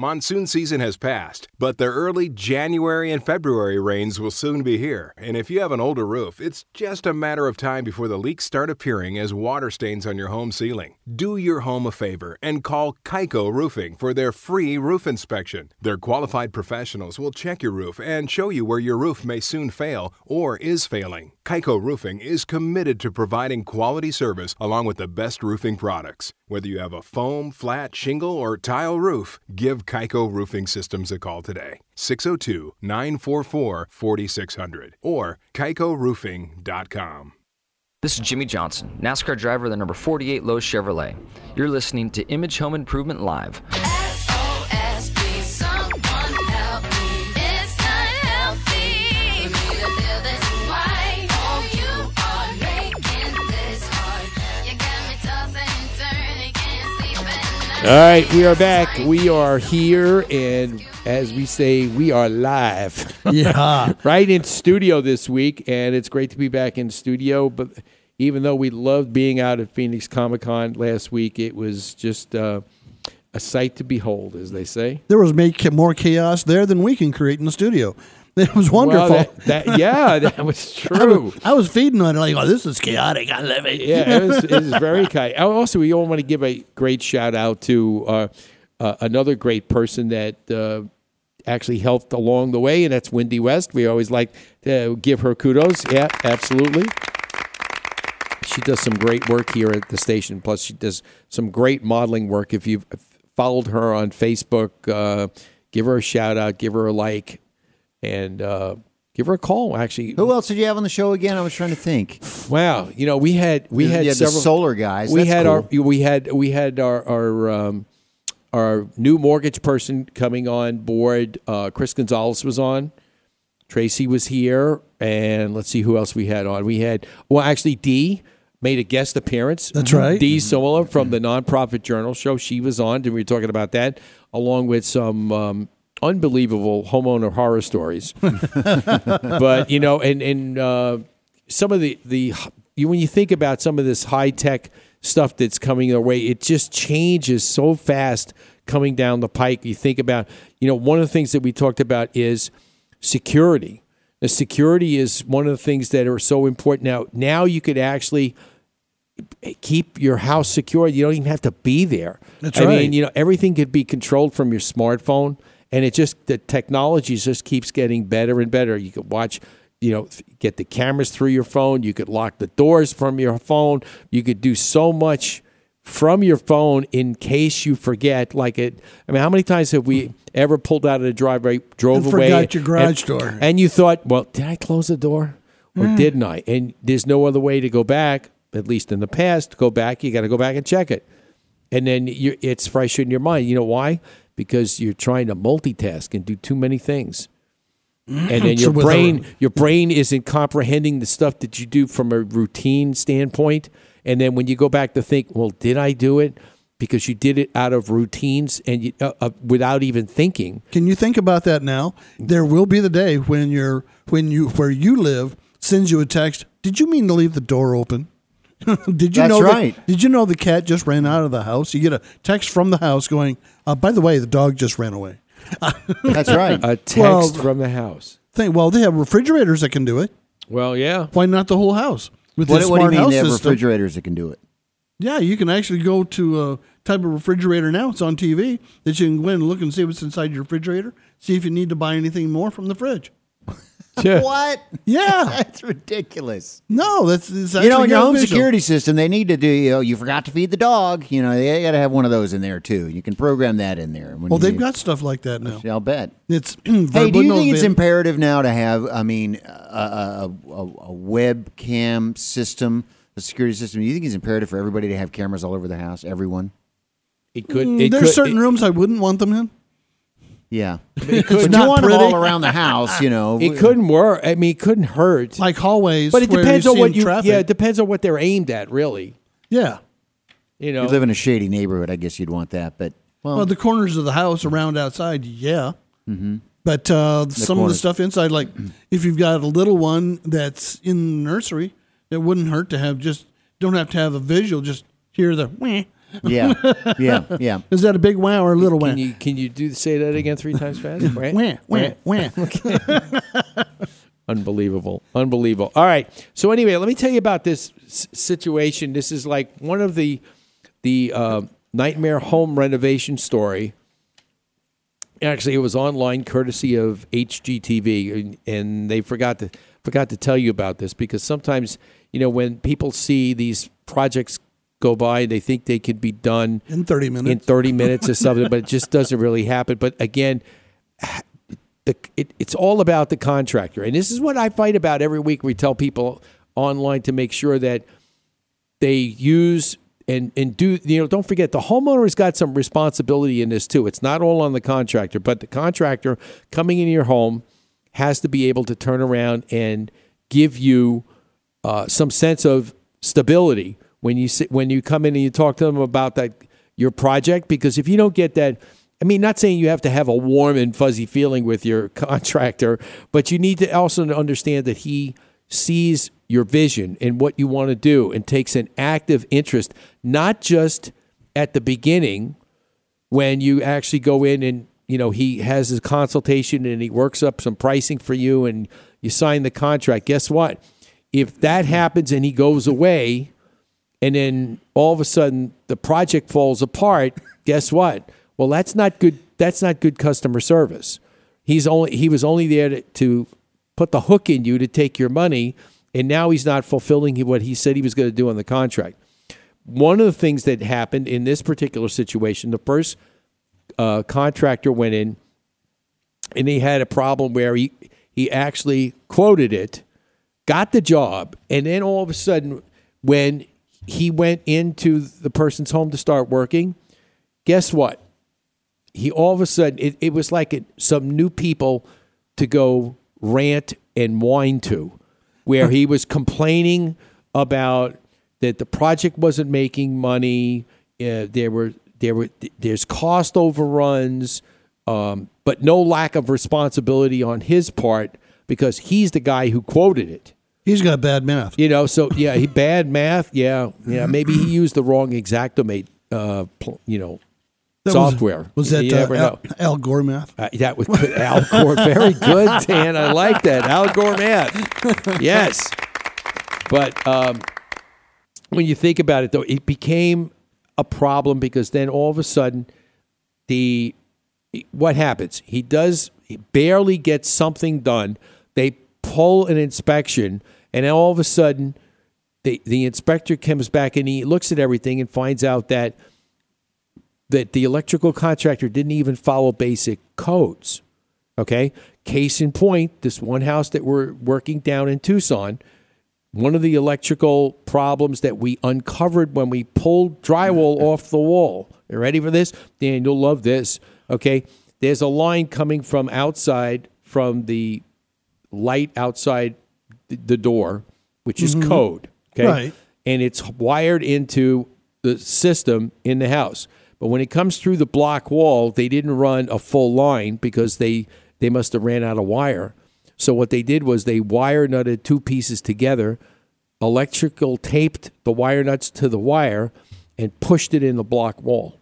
Monsoon season has passed, but the early January and February rains will soon be here. And if you have an older roof, it's just a matter of time before the leaks start appearing as water stains on your home ceiling. Do your home a favor and call Kaiko Roofing for their free roof inspection. Their qualified professionals will check your roof and show you where your roof may soon fail or is failing. Kaiko Roofing is committed to providing quality service along with the best roofing products. Whether you have a foam, flat, shingle, or tile roof, give Kaiko Roofing Systems a call today. 602 944 4600 or kaikoroofing.com. This is Jimmie Johnson, NASCAR driver of the number 48 Lowe's Chevrolet. You're listening to Image Home Improvement Live. All right, we are back. We are here, and as we say, we are live. [LAUGHS] Yeah. right in studio this week, and it's great to be back in studio. But even though we loved being out at Phoenix Comic Con last week, it was just uh, a sight to behold, as they say. There was make more chaos there than we can create in the studio. [LAUGHS] It was wonderful. Well, that, that, yeah, that [LAUGHS] was true. was, I was feeding on it like, oh, this is chaotic. I love it. yeah, it was, it was [LAUGHS] very kind. Also, we all want to give a great shout out to uh, uh, another great person that uh, actually helped along the way, and that's Wendy West. We always like to give her kudos. Yeah, absolutely. She does some great work here at the station. Plus, she does some great modeling work. If you've followed her on Facebook, uh, give her a shout out, give her a like, and uh, give her a call. Actually, Who else did you have on the show again? I was trying to think. Wow, you know we had we You had had the several solar guys. We That's had cool. our we had we had our our um, our new mortgage person coming on board. Uh, Chris Gonzalez was on. Tracee was here, and let's see who else we had on. We had well, actually, Dee made a guest appearance. That's right. Dee Simula from the Nonprofit Journal Show. She was on, and we were talking about that, along with some. Um, Unbelievable homeowner horror stories, [LAUGHS] but you know, and and uh, some of the the you, when you think about some of this high tech stuff that's coming our way, it just changes so fast coming down the pike. You think about, you know, one of the things that we talked about is security. The security is one of the things that are so important now. Now you could actually keep your house secure. You don't even have to be there. That's I right. mean, you know, everything could be controlled from your smartphone, and it just the technology just keeps getting better and better. You could watch. You know, get the cameras through your phone. You could lock the doors from your phone. You could do so much from your phone in case you forget. Like it. I mean, how many times have we [LAUGHS] ever pulled out of the driveway, drove And away, forgot your garage and- door. and you thought, well, did I close the door or Mm. didn't I? And there's no other way to go back. At least in the past, go back. You got to go back and check it, and then you it's fresh in your mind. You know why? Because you're trying to multitask and do too many things, and then your brain your brain isn't comprehending the stuff that you do from a routine standpoint. And then when you go back to think, well, did I do it? Because you did it out of routines and you, uh, uh, without even thinking. Can you think about that now? There will be the day when you're when you where you live sends you a text. Did you mean to leave the door open? [LAUGHS] did you That's know? right. That, did you know the cat just ran out of the house? You get a text from the house going. Uh, by the way, the dog just ran away. [LAUGHS] That's right. A text Well, from the house. Think. Well, they have refrigerators that can do it. Well, yeah. Why not the whole house with What, the what do you smart mean house they have system? refrigerators that can do it? Yeah, you can actually go to a type of refrigerator now. It's on TV that you can go in and look and see what's inside your refrigerator. See if you need to buy anything more from the fridge. What? [LAUGHS] Yeah, [LAUGHS] That's ridiculous. no, that's it's You know, in your home visual. security system, they need to do. You know, you forgot to feed the dog. You know, they got to have one of those in there too. You can program that in there. Well, you- they've got stuff like that now. I'll bet. It's [CLEARS THROAT] Hey, do you think it's imperative now to have? I mean, a, a, a, a webcam system, a security system. Do you think it's imperative for everybody to have cameras all over the house? Everyone? It could. Mm, It There's could, certain it- rooms I wouldn't want them in. Yeah, It's but you not want them pretty. all around the house. You know, It couldn't work. I mean, it couldn't hurt. like hallways. but it where depends you on what you. Traffic. Yeah, it depends on what they're aimed at, really. yeah. You know, You live in a shady neighborhood. I guess you'd want that, but well, Well, the corners of the house around outside, yeah. Mm-hmm. But uh, some of the stuff inside, like [CLEARS THROAT] if you've got a little one that's in the nursery, it wouldn't hurt to have just don't have to have a visual. Just hear the. Wah. yeah, yeah, yeah. [LAUGHS] Is that a big wow or a little wow? can you can you do say that again three times fast? Right? [LAUGHS] Wah, wah, wah. [LAUGHS] Unbelievable. Unbelievable. All right. So anyway, let me tell you about this s- situation. This is like one of the the uh, nightmare home renovation story. Actually, it was online courtesy of HGTV, and, and they forgot to forgot to tell you about this because sometimes you know when people see these projects go by, they think they could be done in 30 minutes. in 30 minutes or [LAUGHS] something, but it just doesn't really happen. But again, the, it, it's all about the contractor. And this is what I fight about every week. We tell people online to make sure that they use and, and do, you know, don't forget the homeowner's got some responsibility in this too. It's not all on the contractor, but the contractor coming into your home has to be able to turn around and give you uh, some sense of stability when you sit, when you come in and you talk to them about that your project. Because if you don't get that, I mean, not saying you have to have a warm and fuzzy feeling with your [LAUGHS] contractor, but you need to also understand that he sees your vision and what you want to do and takes an active interest, not just at the beginning when you actually go in and you know he has his consultation and he works up some pricing for you and you sign the contract guess what if that happens and he goes away and then all of a sudden the project falls apart. Guess what? Well that's not good that's not good customer service. He's only he was only there to, to put the hook in you to take your money and now he's not fulfilling what he said he was going to do on the contract. One of the things that happened in this particular situation, the first uh, contractor went in and he had a problem where he, he actually quoted it, got the job, and then all of a sudden, when he went into the person's home to start working, guess what? He all of a sudden, it, it was like it, some new people to go rant and whine to, where he was complaining about that the project wasn't making money. Uh, there were there were there's cost overruns, um, but no lack of responsibility on his part because he's the guy who quoted it. He's got bad math. You know, so yeah, he bad math. Yeah, yeah. Maybe he used the wrong Xactimate. Uh, pl- you know, That software. Was, that You uh, Al. Al Gore math? Uh, that was good. Al Gore. Very good, Dan. I like that. Al Gore math. Yes. But um, when you think about it, though, it became a problem because then all of a sudden, the what happens? He does he barely gets something done. They pull an inspection, and then all of a sudden, the the inspector comes back and he looks at everything and finds out that that the electrical contractor didn't even follow basic codes. Okay, case in point, this one house that we're working down in Tucson one of the electrical problems that we uncovered when we pulled drywall [LAUGHS] off the wall. You ready for this? Dan, you'll love this. Okay. There's a line coming from outside from the light outside th- the door, which is Mhm. code. Okay. Right. And it's wired into the system in the house. But when it comes through the block wall, they didn't run a full line because they they must have ran out of wire. So what they did was they wire nutted two pieces together, electrical taped the wire nuts to the wire, and pushed it in the block wall.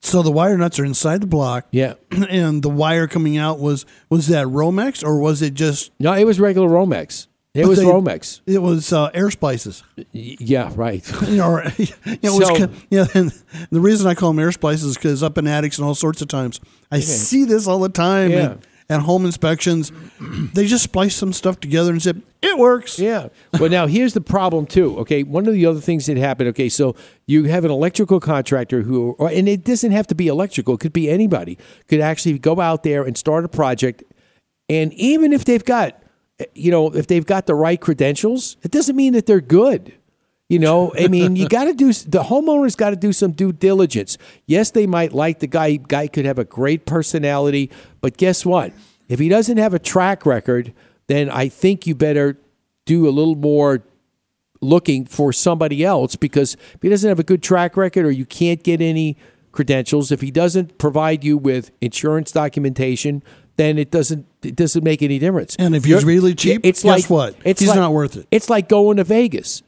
So the wire nuts are inside the block. Yeah. [CLEARS THROAT] And the wire coming out was was that Romex or was it just No, it was regular Romex. It But was they- Romex. It was uh, air splices. Y- Yeah, right. [LAUGHS] you know, [LAUGHS] or, you know, was So- kind- yeah. And the reason I call them air splices is because up in attics and all sorts of times, I see this all the time. Yeah. And, home inspections, [CLEARS THROAT] they just splice some stuff together and said it works. Yeah. Well, now here's the problem too. Okay, one of the other things that happened. Okay, so you have an electrical contractor who, or, and it doesn't have to be electrical. It could be anybody. Could actually go out there and start a project, and even if they've got, you know, if they've got the right credentials, it doesn't mean that they're good. You know, I mean, you got to do the homeowner's got to do some due diligence. Yes, they might like the guy. Guy could have a great personality, but guess what? If he doesn't have a track record, then I think you better do a little more looking for somebody else because if he doesn't have a good track record or you can't get any credentials, if he doesn't provide you with insurance documentation, then it doesn't it doesn't make any difference. And if he's You're- really cheap, it's guess like what? It's He's like- not worth it. It's like going to Vegas.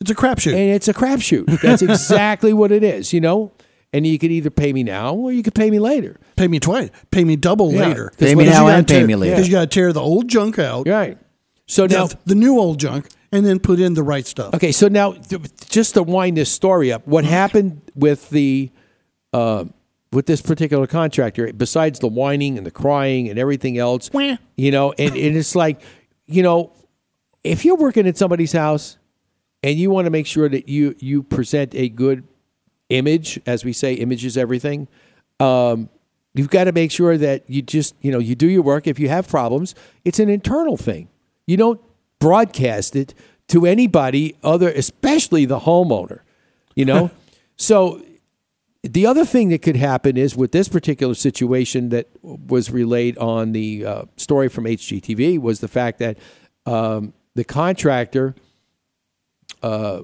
It's a crapshoot. And it's a crapshoot. [LAUGHS] That's exactly what it is, you know? And you could either pay me now or you could pay me later. Pay me twice. Pay me double Yeah. later. Pay me now you gotta and pay me later. Because you got to tear the old junk out. Right. So the, now the new old junk, and then put in the right stuff. Okay, so now just to wind this story up, what happened with the uh, with this particular contractor, besides the whining and the crying and everything else, you know, and, and it's like, you know, if you're working at somebody's house and you want to make sure that you you present a good image, as we say, image is everything. Um, you've got to make sure that you just you know you do your work. If you have problems, it's an internal thing. You don't broadcast it to anybody other, especially the homeowner. You know, [LAUGHS] so the other thing that could happen is with this particular situation that was relayed on the uh, story from HGTV was the fact that um, the contractor uh,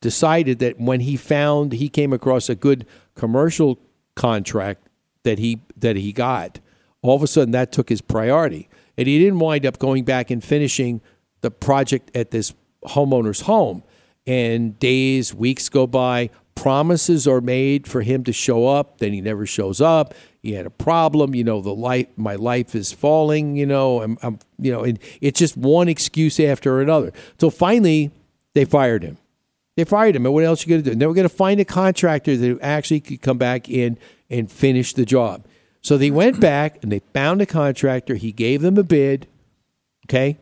decided that when he found he came across a good commercial contract that he that he got, all of a sudden that took his priority, and he didn't wind up going back and finishing the project at this homeowner's home. And days, weeks go by. Promises are made for him to show up. Then he never shows up. He had a problem. You know, the life, my life is falling. You know, I'm, I'm, you know, and it's just one excuse after another. So finally, they fired him. They fired him. And what else are you going to do? And they were going to find a contractor that actually could come back in and finish the job. So they went back and they found a contractor. He gave them a bid. Okay.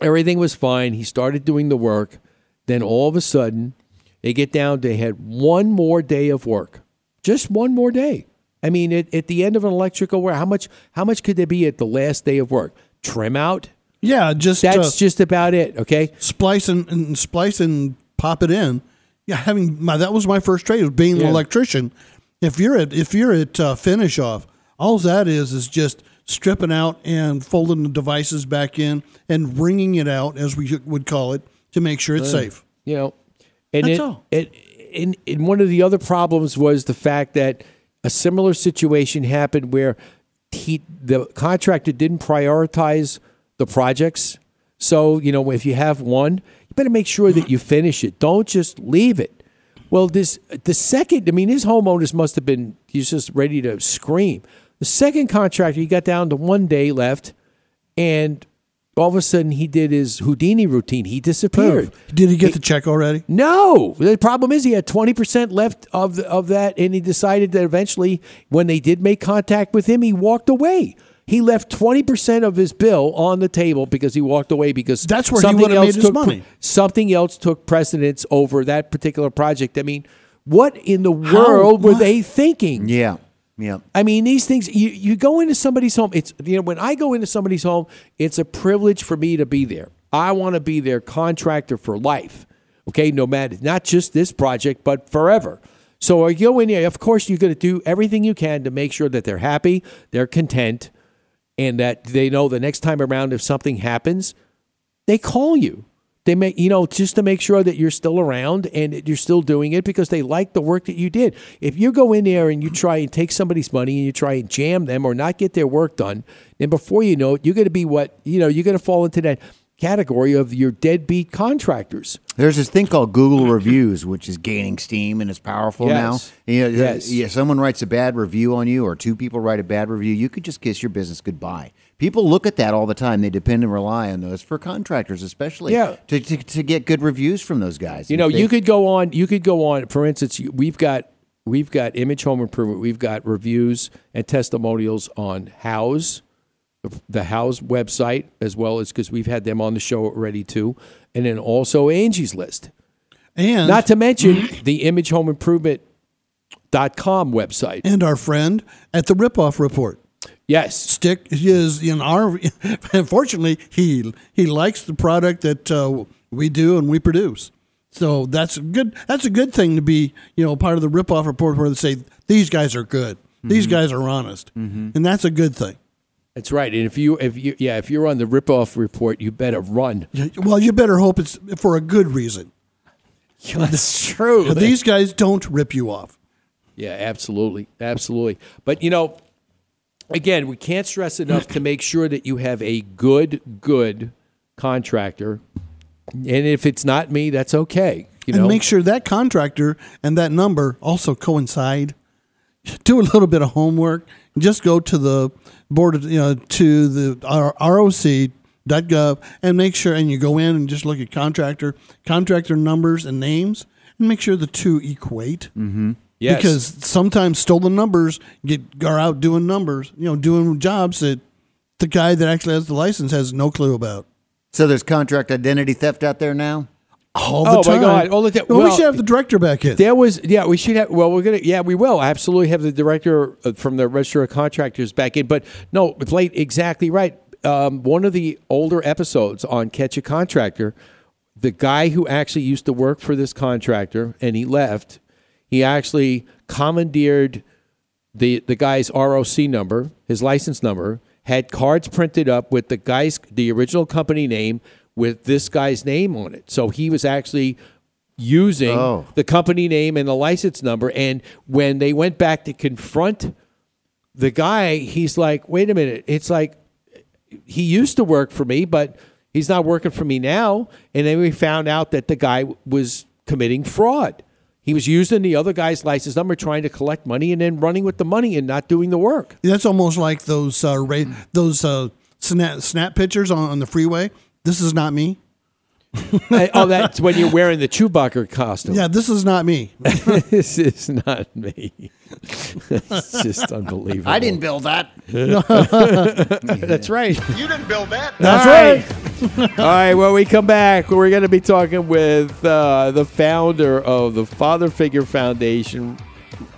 Everything was fine. He started doing the work. Then all of a sudden, they get down, they had one more day of work. Just one more day. I mean, at, at the end of an electrical work, how much how much could there be at the last day of work? Trim out? Yeah, just That's uh, just about it, okay? splice and, and splice and pop it in. Yeah, having my that was my first trade was being an electrician. If you're at if you're at uh, finish off, all that is is just stripping out and folding the devices back in and wringing it out, as we would call it, to make sure it's Uh, safe. You know, and That's it, all. It, and, and one of the other problems was the fact that a similar situation happened where he the contractor didn't prioritize the projects. So you know, if you have one, you better make sure that you finish it. Don't just leave it. Well, this the second. I mean, his homeowners must have been he's just ready to scream. The second contractor, he got down to one day left, and all of a sudden he did his Houdini routine. He disappeared. Did he get the check already? No. The problem is he had 20% left of the, of that and he decided that eventually when they did make contact with him, he walked away. He left 20% of his bill on the table because he walked away because That's where he something would've else made his took money. something else took precedence over that particular project. I mean, what in the world were what? they thinking? Yeah. Yeah. I mean, these things you, you go into somebody's home. It's you know when I go into somebody's home, it's a privilege for me to be there. I want to be their contractor for life. Okay, no matter not just this project, but forever. So I go in there. Of course, you're going to do everything you can to make sure that they're happy, they're content, and that they know the next time around if something happens, they call you. They may, you know just to make sure that you're still around and you're still doing it because they like the work that you did. If you go in there and you try and take somebody's money and you try and jam them or not get their work done, then before you know it, you're going to be what you know you're going to fall into that category of your deadbeat contractors. There's this thing called Google reviews, which is gaining steam and it's powerful Yes. now. You know, Yes. yeah, someone writes a bad review on you, or two people write a bad review, you could just kiss your business goodbye. People look at that all the time. They depend and rely on those for contractors, especially. Yeah. To, to, to get good reviews from those guys. You know, they- you could go on. You could go on. For instance, we've got we've got image home improvement. We've got reviews and testimonials on House, the House website, as well as because we've had them on the show already too, and then also Angie's List. And Not to mention the Image Home Improvement dot com website. and our friend at the Ripoff Report. Yes, Stick is in our. [LAUGHS] Unfortunately, he he likes the product that uh, we do and we produce. So that's a good. That's a good thing to be. You know, part of the Ripoff Report where they say these guys are good. These Mm-hmm. guys are honest, and that's a good thing. That's right. And if you if you yeah if you're on the ripoff report, you better run. Well, you better hope it's for a good reason. [LAUGHS] That's true. These guys don't rip you off. Yeah, absolutely. Absolutely. But, you know, again, we can't stress enough to make sure that you have a good, good contractor. And if it's not me, that's okay. You and make sure that contractor and that number also coincide. Do a little bit of homework. Just go to the board, of, you know, to the R- ROC.gov and make sure, and you go in and just look at contractor, contractor numbers and names, and make sure the two equate. Mm-hmm. Yes. Because sometimes stolen numbers get are out doing numbers, you know, doing jobs that the guy that actually has the license has no clue about. So there's contract identity theft out there now? All the Oh, my time. God, all the time. Well, we should have the director back in. There was, yeah, we should have. Well, we're gonna, yeah, we will absolutely have the director uh, from the Registrar of Contractors back in. But no, Blake, exactly right. Um, one of the older episodes on Catch a Contractor, the guy who actually used to work for this contractor and he left, he actually commandeered the the guy's ROC number, his license number, had cards printed up with the guy's the original company name with this guy's name on it. So he was actually using Oh. the company name and the license number. And when they went back to confront the guy, he's like, "Wait a minute! It's like he used to work for me, but he's not working for me now." And then we found out that the guy was committing fraud. He was using the other guy's license number, trying to collect money, and then running with the money and not doing the work. That's almost like those uh, ra- those uh, snap snap pictures on, on the freeway. This is not me. [LAUGHS] oh, that's when you're wearing the Chewbacca costume. Yeah, this is not me. [LAUGHS] this is not me. it's just unbelievable. I didn't build that. [LAUGHS] That's right. You didn't build that. That's right. All right. When we come back, we're going to be talking with uh, the founder of the Father Figure Foundation,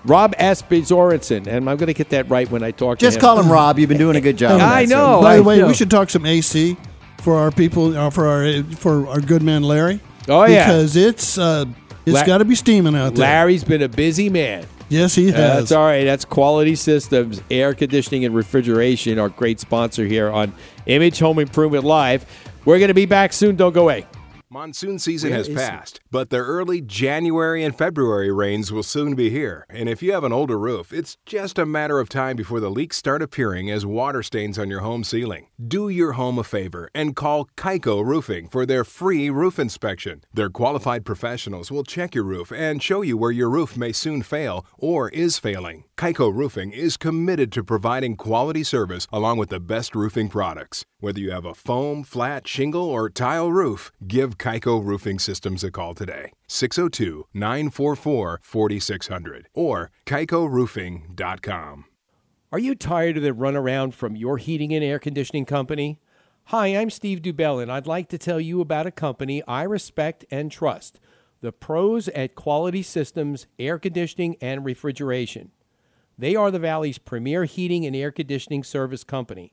Rob Asbizorensen, and I'm going to get that right when I talk to him. Just call him Rob. You've been doing a good job. I know. so- By I the way, know. we should talk some AC for our people, uh, for our for our good man Larry. Oh, yeah. because it's uh, it's La- got to be steaming out there. Larry's been a busy man. Yes, he has. That's all right. That's Quality Systems, Air Conditioning and Refrigeration, our great sponsor here on Image Home Improvement Live. We're going to be back soon. Don't go away. Monsoon season Where has is it? passed, but the early January and February rains will soon be here. And if you have an older roof, it's just a matter of time before the leaks start appearing as water stains on your home ceiling. Do your home a favor and call Kaiko Roofing for their free roof inspection. Their qualified professionals will check your roof and show you where your roof may soon fail or is failing. Kaiko Roofing is committed to providing quality service along with the best roofing products. Whether you have a foam, flat, shingle, or tile roof, give Kaiko Roofing Systems a call today. 602 944 4600 or kaikoroofing.com. Are you tired of the runaround from your heating and air conditioning company? Hi, I'm Steve Dubell, and I'd like to tell you about a company I respect and trust the pros at Quality Systems Air Conditioning and Refrigeration. They are the Valley's premier heating and air conditioning service company.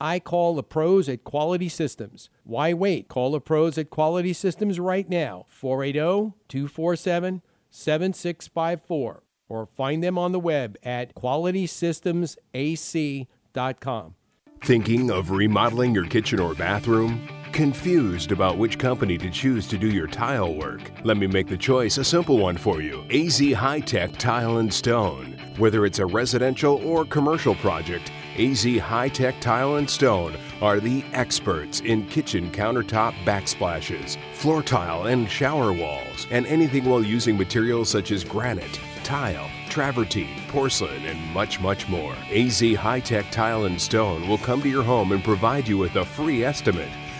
I call the pros at Quality Systems. Why wait? Call the pros at Quality Systems right now, 480 247 7654, or find them on the web at qualitysystemsac.com. Thinking of remodeling your kitchen or bathroom? Confused about which company to choose to do your tile work? Let me make the choice a simple one for you AZ High Tech Tile and Stone. Whether it's a residential or commercial project, AZ High Tech Tile and Stone are the experts in kitchen countertop backsplashes, floor tile and shower walls, and anything while using materials such as granite, tile, travertine, porcelain, and much, much more. AZ High Tech Tile and Stone will come to your home and provide you with a free estimate.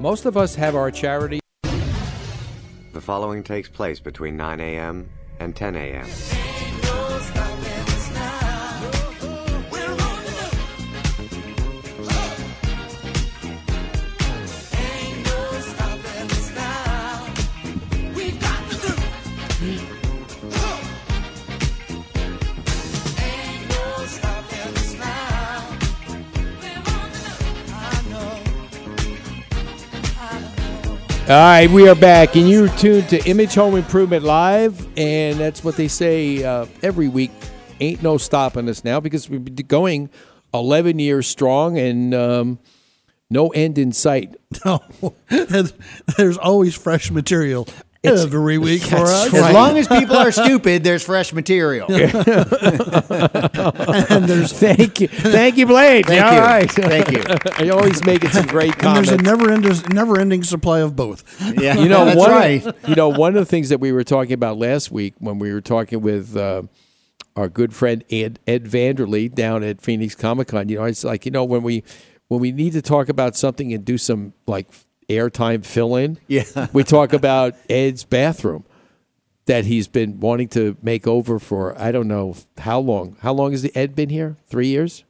Most of us have our charity. The following takes place between 9 a.m. and 10 a.m. All right, we are back, and you're tuned to Image Home Improvement Live, and that's what they say uh, every week. Ain't no stopping us now because we've been going 11 years strong and um, no end in sight. [LAUGHS] No, [LAUGHS] there's always fresh material every week for us. right. As long as [LAUGHS] people are stupid, there's fresh material. [LAUGHS] and there's [LAUGHS] thank you, thank you, Blade. Thank All you. right. Thank you. You're always making some great and there's a never ending, never ending supply of both. Yeah, you know, that's one, right. You know, one of the things that we were talking about last week when we were talking with uh, our good friend Ed, Ed Vanderlee down at Phoenix Comic Con. You know, it's like you know when we when we need to talk about something and do some like airtime fill in. Yeah. we talk about Ed's bathroom that he's been wanting to make over for I don't know how long. How long has the Ed been here? Three years.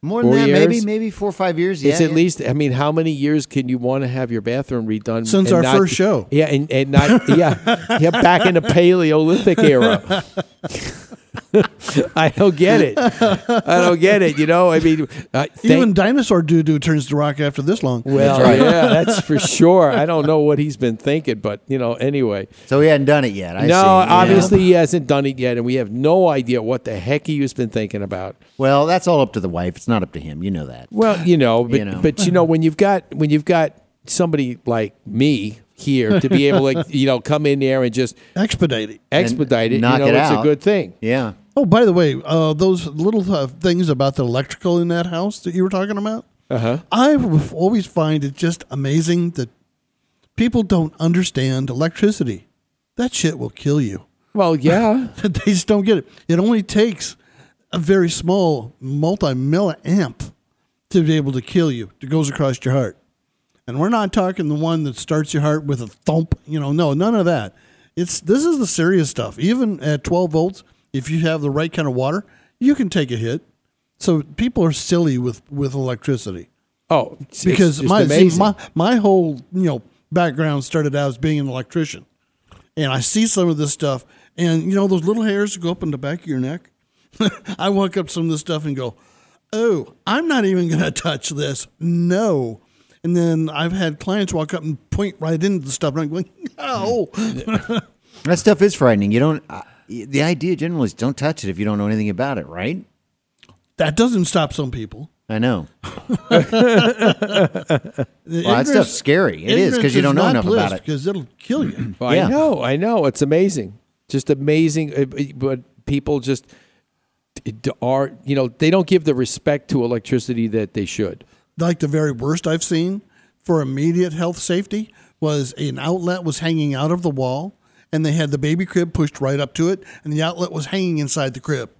More than Four that, maybe years? maybe four or five years. It's at yeah. least. I mean, how many years can you want to have your bathroom redone Since and our not- first show. Yeah, and, and not yeah, [LAUGHS] yeah, back in the Paleolithic era. [LAUGHS] [LAUGHS] I don't get it. I don't get it. You know, I mean, uh, thank- Even dinosaur doo doo turns to rock after this long. well, yeah, that's for sure. I don't know what he's been thinking, but you know, anyway. So he hadn't done it yet. I no, see. Yeah. obviously he hasn't done it yet, and we have no idea what the heck he has been thinking about. Well, that's all up to the wife. It's not up to him. You know that. Well, you know, but You know. but you know when you've got when you've got somebody like me here to be able to [LAUGHS] you know come in there and just Expedite it. expedite it, you know, it it's a good thing. Yeah. Oh, by the way, uh, those little uh, things about the electrical in that house that you were talking about, Uh huh. I w- always find it just amazing that people don't understand electricity. That shit will kill you. Well, [LAUGHS] yeah. they just don't get it. It only takes a very small multi milliamp to be able to kill you, that goes across your heart. And we're not talking the one that starts your heart with a thump. You know, no, none of that. It's this is the serious stuff. Even at 12 volts, if you have the right kind of water, you can take a hit. So people are silly with with electricity. Oh, it's- because it's my see, my my whole you know background started out as being an electrician, and I see some of this stuff, and you know those little hairs that go up in the back of your neck. [LAUGHS] I walk up some of this stuff and go, "Oh, I'm not even going [LAUGHS] to touch this." No. And then I've had clients walk up and point right into the stuff, and I'm going, "No." [LAUGHS] That stuff is frightening. You don't. Uh, the idea generally is don't touch it if you don't know anything about it, right? that doesn't stop some people. I know. [LAUGHS] The Well, that stuff's scary. It is because you don't know enough about it. Because it'll kill you. [CLEARS THROAT] I Yeah. know, I know. It's amazing, just amazing. uh, But people just are, you know, they don't give the respect to electricity that they should. Like the very worst I've seen for immediate health safety was an outlet was hanging out of the wall and they had the baby crib pushed right up to it and the outlet was hanging inside the crib.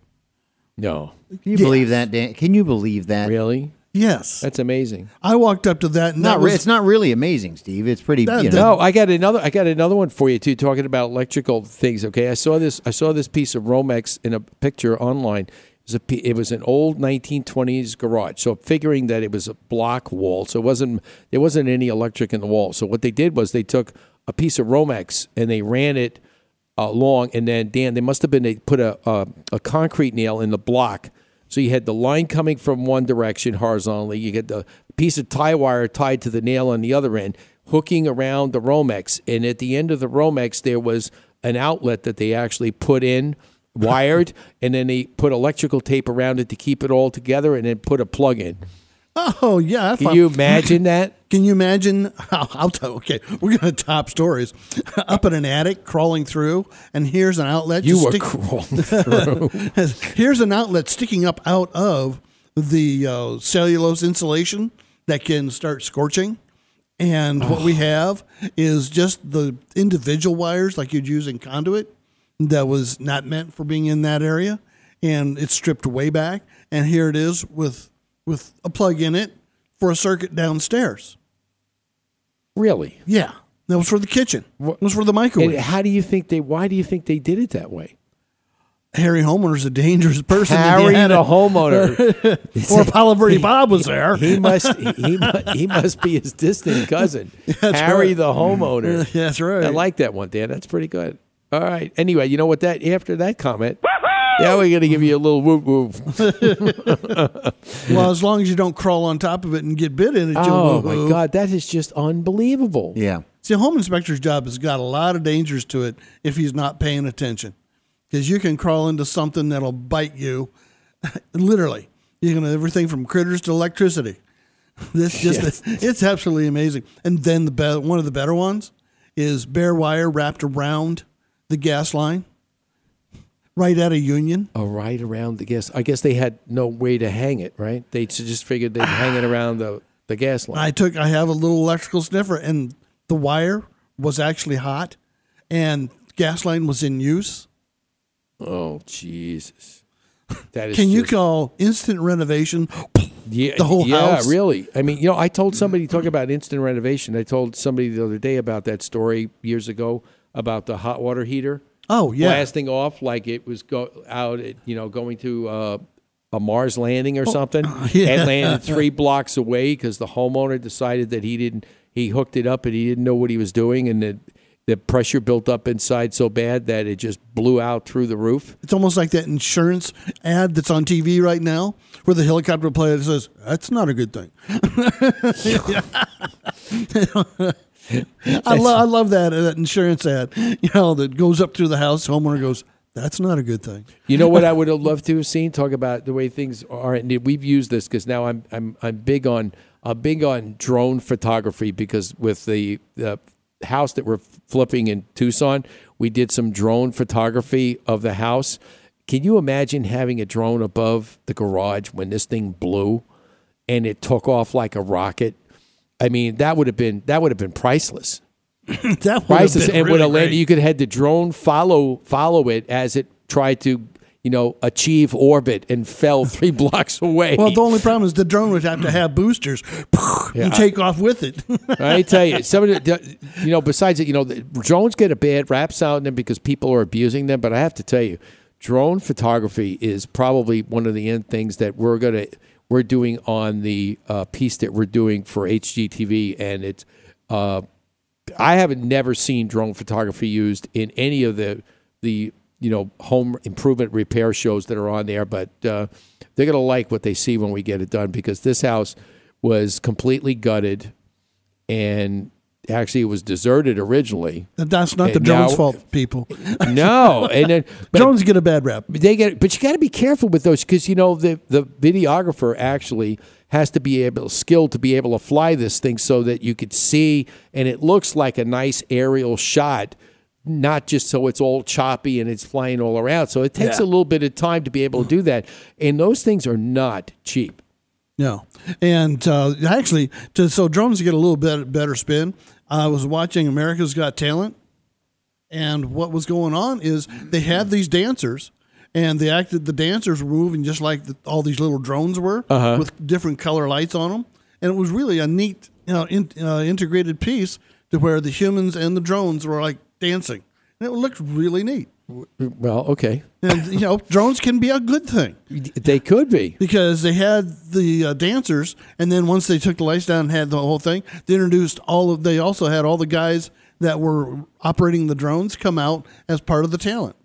No, Can you believe that, Dan? Can you believe that? Really? Yes. That's amazing. I walked up to that and Not that re- was, it's not really amazing, Steve. It's pretty. That- you know, No, I got another. I got another one for you too. Talking about electrical things. Okay, I saw this. I saw this piece of Romex in a picture online. It was a. It was an old 1920s garage. So figuring that it was a block wall, so it wasn't. There wasn't any electric in the wall. So what they did was they took a piece of Romex and they ran it uh, along, and then Dan, they must have been they put a a, a concrete nail in the block. So you had the line coming from one direction horizontally. You get the piece of tie wire tied to the nail on the other end, hooking around the Romex. And at the end of the Romex, there was an outlet that they actually put in, wired, [LAUGHS] and then they put electrical tape around it to keep it all together, and then put a plug in. Oh yeah. I Can you imagine [LAUGHS] that? Can you imagine? [LAUGHS] I'll, I'll tell. Okay, we're gonna top stories. Up in an attic, crawling through, and here's an outlet. You were stick- crawling through. here's an outlet sticking up out of the uh, cellulose insulation that can start scorching. And what we have is just the individual wires like you'd use in conduit that was not meant for being in that area. And it's stripped way back. And here it is with with a plug in it for a circuit downstairs. Really? Yeah. That was for the kitchen. It was for the microwave. And how do you think they? Why do you think they did it that way? Harry Homeowner's a dangerous person. Harry the homeowner. [LAUGHS] or Palo Verde Bob was there. He must he, mu- he must be his distant cousin. [LAUGHS] Harry right. the homeowner. [LAUGHS] That's right. I like that one, Dan. That's pretty good. All right. Anyway, you know what that after that comment, yeah, we're gonna give you a little whoop whoop. [LAUGHS] well, as long as you don't crawl on top of it and get bit in it, you'll oh my God, that is just unbelievable. yeah. See, a home inspector's job has got a lot of dangers to it if he's not paying attention. Because you can crawl into something that'll bite you. [LAUGHS] Literally. You can everything from critters to electricity. [LAUGHS] This just it's absolutely amazing. And then the be- one of the better ones is bare wire wrapped around the gas line right at a union. Oh, right around the gas. I guess they had no way to hang it. Right? They just figured they'd hang it around the the gas line. I took I have a little electrical sniffer and the wire was actually hot and gas line was in use. Oh Jesus. That is Can you just- call instant renovation yeah, the whole yeah, house? really. I mean, you know, I told somebody talking about instant renovation. I told somebody the other day about that story years ago about the hot water heater. Oh, yeah. blasting off like it was go out, at, you know, going to uh, a Mars landing or something. Oh, [LAUGHS] yeah. It landed three blocks away because the homeowner decided that he didn't. He hooked it up and he didn't know what he was doing, and the the pressure built up inside so bad that it just blew out through the roof. It's almost like that insurance ad that's on TV right now where the helicopter pilot says, That's not a good thing. [LAUGHS] [LAUGHS] [LAUGHS] I, lo- I love that, uh, that insurance ad, you know, that goes up through the house. Homeowner goes, That's not a good thing. You know what I would have loved to have seen? Talk about the way things are. And we've used this because now I'm I'm I'm big on I'm big on drone photography because with the the house that we're flipping in Tucson, we did some drone photography of the house. Can you imagine having a drone above the garage when this thing blew and it took off like a rocket? I mean, that would have been that would have been priceless. [LAUGHS] that would have been And really a lander, great. you could have had the drone follow follow it as it tried to, you know, achieve orbit and fell [LAUGHS] three blocks away. Well, the only problem is the drone would have to have boosters [LAUGHS] Yeah, and take off with it. I tell you, some of the, you know, besides it, you know, the drones get a bad rap sound them because people are abusing them. But I have to tell you, drone photography is probably one of the end things that we're gonna we're doing on the uh, piece that we're doing for HGTV, and it's. Uh, I haven't never seen drone photography used in any of the the you know home improvement repair shows that are on there, but uh, they're gonna like what they see when we get it done because this house was completely gutted and actually it was deserted originally. That's not the And drone's now- fault, people. [LAUGHS] No, and then [LAUGHS] drones get a bad rap. they get, but you got to be careful with those because you know the the videographer actually has to be able skilled to be able to fly this thing so that you could see and it looks like a nice aerial shot, not just so it's all choppy and it's flying all around. So it takes Yeah. a little bit of time to be able to do that, and those things are not cheap. No, and uh, actually, to, so drones get a little bit better spin. I was watching America's Got Talent, and what was going on is they had these dancers, and they acted. The dancers were moving just like the, all these little drones were, Uh-huh. with different color lights on them, and it was really a neat, you know, in, uh, integrated piece to where the humans and the drones were like dancing, and it looked really neat. Well, okay, And you know, [LAUGHS] drones can be a good thing. they could be because they had the uh, dancers, and then once they took the lights down and had the whole thing, they introduced all of. They also had all the guys that were operating the drones come out as part of the talent,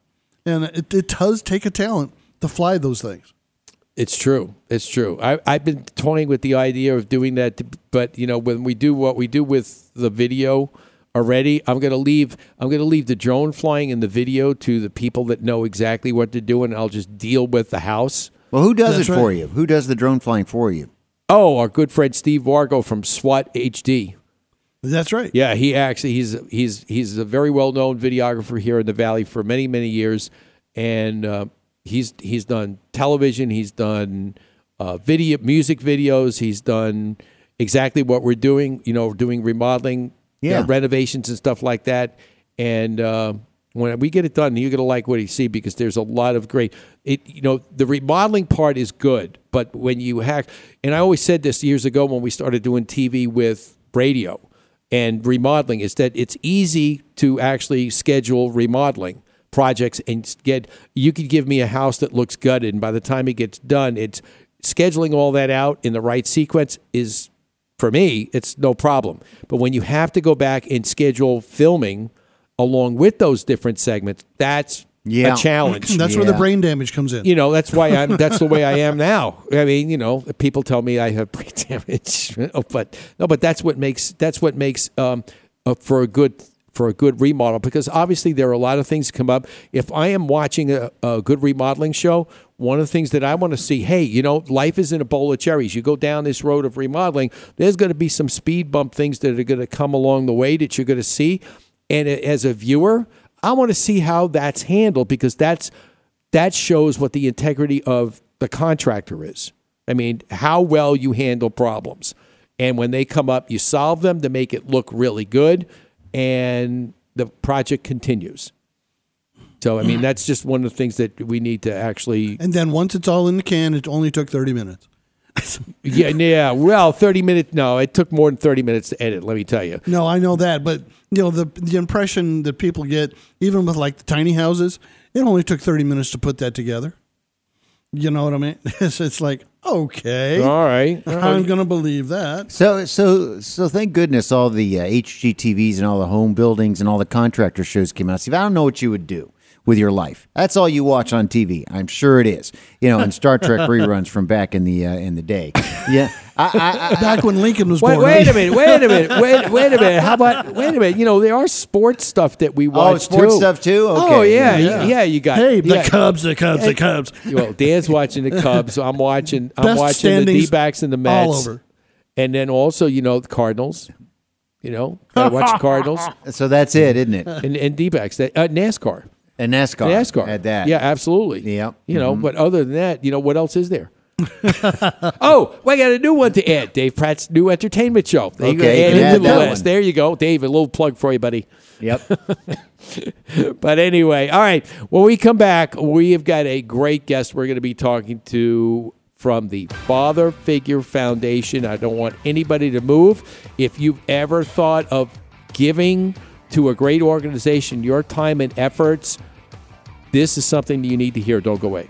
and it, it does take a talent to fly those things. It's true. It's true. I, I've been toying with the idea of doing that, but you know, when we do what we do with the video already, I'm going to leave. I'm going to leave the drone flying in the video to the people that know exactly what to do, and I'll just deal with the house. Well, who does That's it for you? Who does the drone flying for you? Oh, our good friend Steve Vargo from SWAT HD. That's right. Yeah, he actually he's he's he's a very well known videographer here in the valley for many many years, and uh, he's he's done television, he's done uh, video music videos, he's done exactly what we're doing. You know, doing remodeling, Yeah. uh, renovations and stuff like that. And uh, when we get it done, you're gonna like what you see because there's a lot of great. It you know the remodeling part is good, but when you hack, and I always said this years ago when we started doing TV with radio and remodeling is that it's easy to actually schedule remodeling projects and get you could give me a house that looks gutted and by the time it gets done it's scheduling all that out in the right sequence is for me it's no problem. But when you have to go back and schedule filming along with those different segments that's Yeah. a challenge. [CLEARS THROAT] That's where the brain damage comes in. you know that's why i'm that's the way i am now. I mean you know people tell me i have [LAUGHS] brain damage but no but that's what makes that's what makes um uh, for a good for a good remodel because obviously there are a lot of things that come up. If i am watching a, a good remodeling show one of the things that i want to see hey you know life isn't a bowl of cherries you go down this road of remodeling there's going to be some speed bump things that are going to come along the way that you're going to see and as a viewer i want to see how that's handled because that's that shows what the integrity of the contractor is. I mean, how well you handle problems. And when they come up, you solve them to make it look really good, and the project continues. So, I mean, that's just one of the things that we need to actually. And then once it's all in the can, it only took thirty minutes. [LAUGHS] Yeah, yeah. Well, 30 minutes. No, it took more than 30 minutes to edit, let me tell you. No, I know that, but you know the the impression that people get, even with like the tiny houses, it only took thirty minutes to put that together. You know what I mean? [LAUGHS] It's, it's like okay, All right. [LAUGHS] I'm gonna believe that. So, so, so, thank goodness all the uh, HGTVs and all the home buildings and all the contractor shows came out. Steve, I don't know what you would do with your life. That's all you watch on TV. I'm sure it is. You know, and Star Trek [LAUGHS] reruns from back in the uh, in the day. Yeah, I, I, I, Back when Lincoln was Wait, born. wait a minute. Wait a minute. Wait, wait a minute. How about? Wait a minute. You know there are sports stuff that we watch. Oh, sports too. stuff too? Oh yeah, Yeah. yeah. yeah you got. Hey, the yeah. Cubs, the Cubs, the Cubs. Well, Dan's watching the Cubs. I'm watching. I'm Best watching the D-backs and the Mets. all over. And then also, you know, the Cardinals. You know, gotta watch [LAUGHS] Cardinals so that's it, isn't it? and, and D-backs. That, uh, NASCAR. And NASCAR, NASCAR had that. Yeah, absolutely. Yeah. You know, Mhm. but other than that, you know, what else is there? [LAUGHS] [LAUGHS] oh, we got a new one to add. Dave Pratt's new entertainment show. There you go. Okay, Add you it add the list. one. There you go, Dave. A little plug for you, buddy. Yep. [LAUGHS] but anyway, all right. When we come back, we have got a great guest we're going to be talking to from the Father Figure Foundation. I don't want anybody to move. If you've ever thought of giving to a great organization your time and efforts, this is something you need to hear. Don't go away.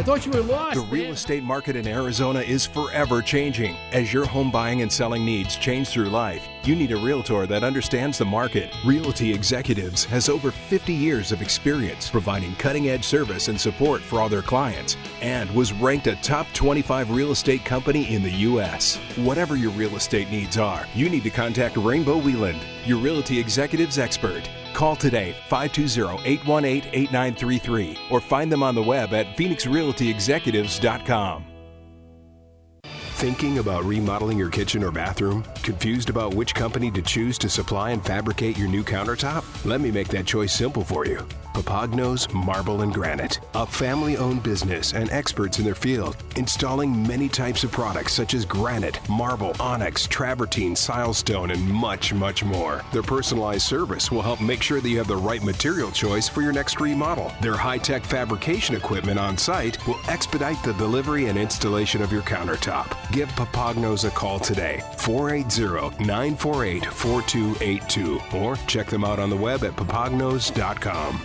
I thought you were lost. The real estate market in Arizona is forever changing. As your home buying and selling needs change through life, you need a realtor that understands the market. Realty Executives has over 50 years of experience providing cutting edge service and support for all their clients and was ranked a top 25 real estate company in the U.S. Whatever your real estate needs are, you need to contact Rainbow Wheeland, your Realty Executives expert. Call today 520-818-8933 or find them on the web at phoenixrealtyexecutives.com. Thinking about remodeling your kitchen or bathroom? Confused about which company to choose to supply and fabricate your new countertop? Let me make that choice simple for you. Papagnos Marble and Granite, a family owned business and experts in their field, installing many types of products such as granite, marble, onyx, travertine, silestone, and much, much more. Their personalized service will help make sure that you have the right material choice for your next remodel. Their high tech fabrication equipment on site will expedite the delivery and installation of your countertop. Give Papagnos a call today, 480 948 4282, or check them out on the web at papagnos.com.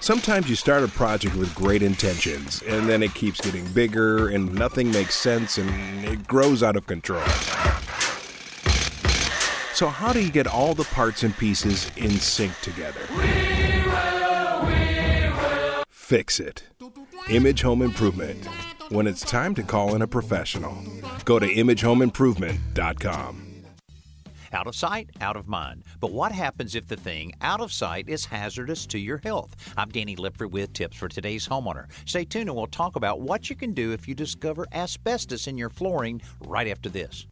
Sometimes you start a project with great intentions, and then it keeps getting bigger, and nothing makes sense, and it grows out of control. So, how do you get all the parts and pieces in sync together? We will, we will. Fix it. Image Home Improvement. When it's time to call in a professional, go to imagehomeimprovement.com. Out of sight, out of mind. But what happens if the thing out of sight is hazardous to your health? I'm Danny Lipford with tips for today's homeowner. Stay tuned and we'll talk about what you can do if you discover asbestos in your flooring right after this.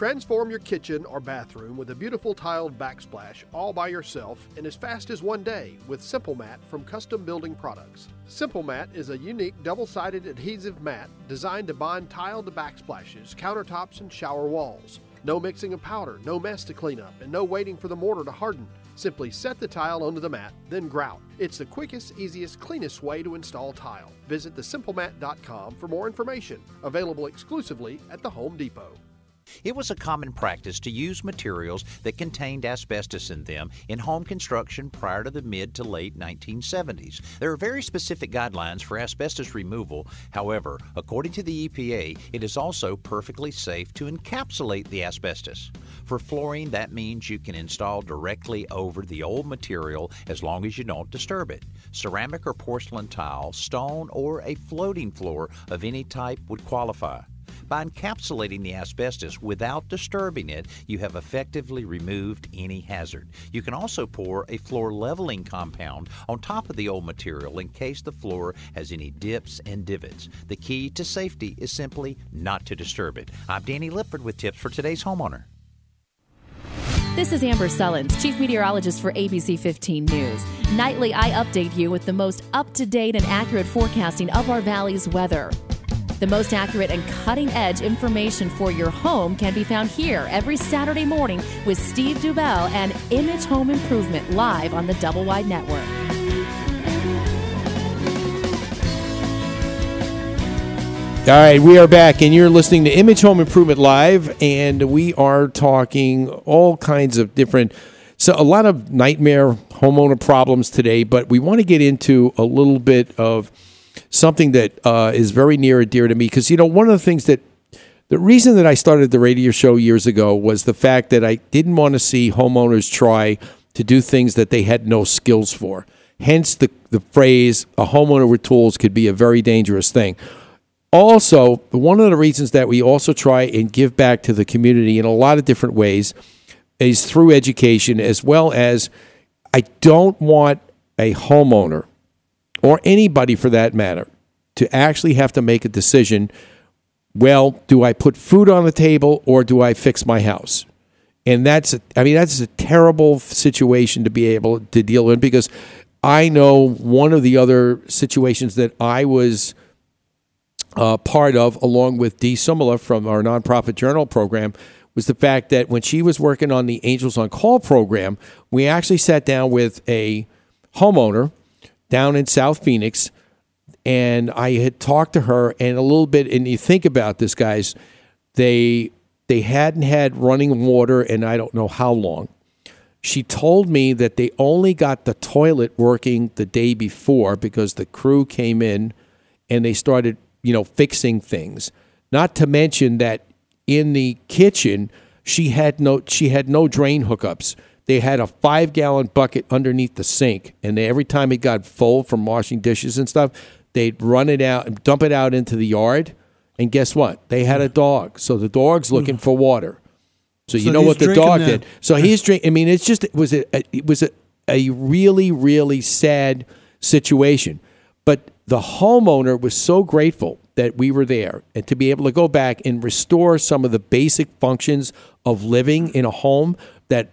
Transform your kitchen or bathroom with a beautiful tiled backsplash all by yourself in as fast as one day with Simple Mat from Custom Building Products. Simple Mat is a unique double sided adhesive mat designed to bond tile to backsplashes, countertops, and shower walls. No mixing of powder, no mess to clean up, and no waiting for the mortar to harden. Simply set the tile onto the mat, then grout. It's the quickest, easiest, cleanest way to install tile. Visit thesimplemat.com for more information. Available exclusively at the Home Depot. It was a common practice to use materials that contained asbestos in them in home construction prior to the mid to late 1970s. There are very specific guidelines for asbestos removal. However, according to the EPA, it is also perfectly safe to encapsulate the asbestos. For flooring, that means you can install directly over the old material as long as you don't disturb it. Ceramic or porcelain tile, stone, or a floating floor of any type would qualify. By encapsulating the asbestos without disturbing it, you have effectively removed any hazard. You can also pour a floor leveling compound on top of the old material in case the floor has any dips and divots. The key to safety is simply not to disturb it. I'm Danny Lipford with tips for today's homeowner. This is Amber Sullins, Chief Meteorologist for ABC 15 News. Nightly, I update you with the most up to date and accurate forecasting of our valley's weather. The most accurate and cutting edge information for your home can be found here every Saturday morning with Steve Dubell and Image Home Improvement live on the Double Wide Network. All right, we are back, and you're listening to Image Home Improvement Live, and we are talking all kinds of different, so a lot of nightmare homeowner problems today, but we want to get into a little bit of something that uh, is very near and dear to me because you know one of the things that the reason that I started the radio show years ago was the fact that I didn't want to see homeowners try to do things that they had no skills for. Hence the the phrase "a homeowner with tools" could be a very dangerous thing. Also, one of the reasons that we also try and give back to the community in a lot of different ways is through education, as well as I don't want a homeowner or anybody for that matter to actually have to make a decision well, do I put food on the table or do I fix my house? And that's, a, I mean, that's a terrible situation to be able to deal with because I know one of the other situations that I was uh, part of, along with Dee Simula from our nonprofit journal program, was the fact that when she was working on the Angels on Call program, we actually sat down with a homeowner down in South Phoenix, and I had talked to her and a little bit. And you think about this, guys, they they hadn't had running water, and I don't know how long. She told me that they only got the toilet working the day before because the crew came in and they started, you know, fixing things. Not to mention that in the kitchen, she had no she had no drain hookups. They had a five gallon bucket underneath the sink, and they, every time it got full from washing dishes and stuff, they'd run it out and dump it out into the yard. And guess what? They had a dog, so the dog's hmm. looking for water. So you So know what the dog that. did. So he's drinking. I mean, it's just it was a it was a, a really really sad situation. But the homeowner was so grateful that we were there and to be able to go back and restore some of the basic functions of living in a home that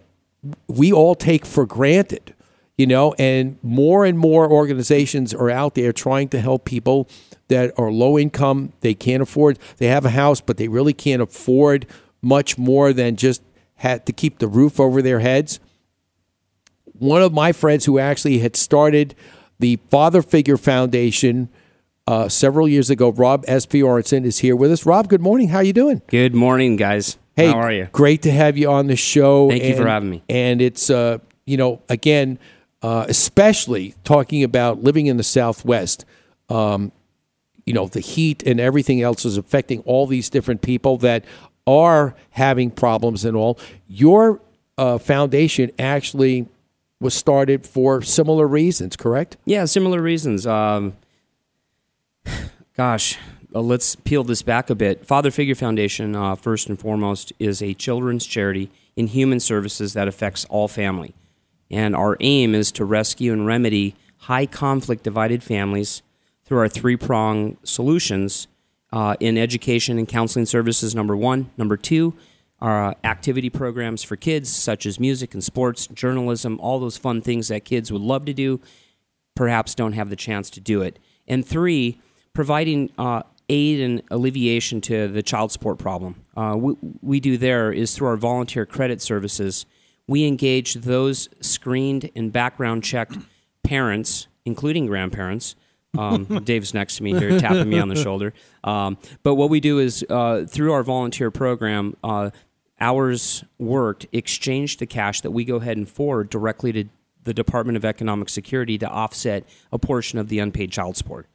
we all take for granted. You know, and more and more organizations are out there trying to help people that are low income. They can't afford, they have a house, but they really can't afford much more than just had to keep the roof over their heads. One of my friends who actually had started the Father Figure Foundation uh, several years ago, Rob S. Fiorenson, is here with us. Rob, good morning. How you doing? Good morning, guys. Hey, How are you? Great to have you on the show. Thank you for having me. And it's, uh, you know, again, uh, especially talking about living in the Southwest. Um, you know, the heat and everything else is affecting all these different people that are having problems and all. Your uh, foundation actually was started for similar reasons, correct? Yeah, similar reasons. Um, [SIGHS] gosh, uh, let's peel this back a bit. Father Figure Foundation, uh, first and foremost, is a children's charity in human services that affects all family. And our aim is to rescue and remedy high conflict divided families through our three prong solutions uh, in education and counseling services, number one. Number two, our activity programs for kids, such as music and sports, journalism, all those fun things that kids would love to do, perhaps don't have the chance to do it. And three, providing uh, aid and alleviation to the child support problem. Uh, we, we do there is through our volunteer credit services. We engage those screened and background checked parents, including grandparents. Um, [LAUGHS] Dave's next to me here, tapping me on the [LAUGHS] shoulder. Um, but what we do is uh, through our volunteer program, uh, hours worked exchange the cash that we go ahead and forward directly to the Department of Economic Security to offset a portion of the unpaid child support.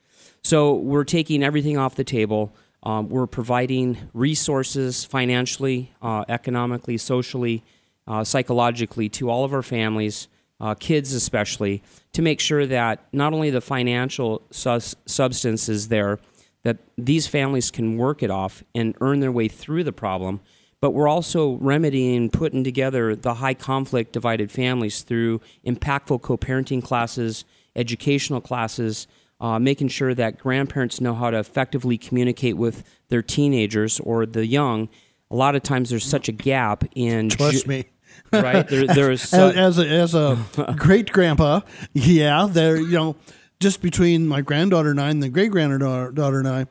So we're taking everything off the table. Um, we're providing resources financially, uh, economically, socially, uh, psychologically to all of our families, uh, kids especially, to make sure that not only the financial sus- substance is there, that these families can work it off and earn their way through the problem, but we're also remedying, putting together the high conflict divided families through impactful co parenting classes, educational classes, uh, making sure that grandparents know how to effectively communicate with their teenagers or the young. A lot of times there's such a gap in. Trust ju- me. [LAUGHS] Right? There, there is. [LAUGHS] as, as a, as a [LAUGHS] great grandpa, yeah, there, you know, just between my granddaughter and I and the great granddaughter and I,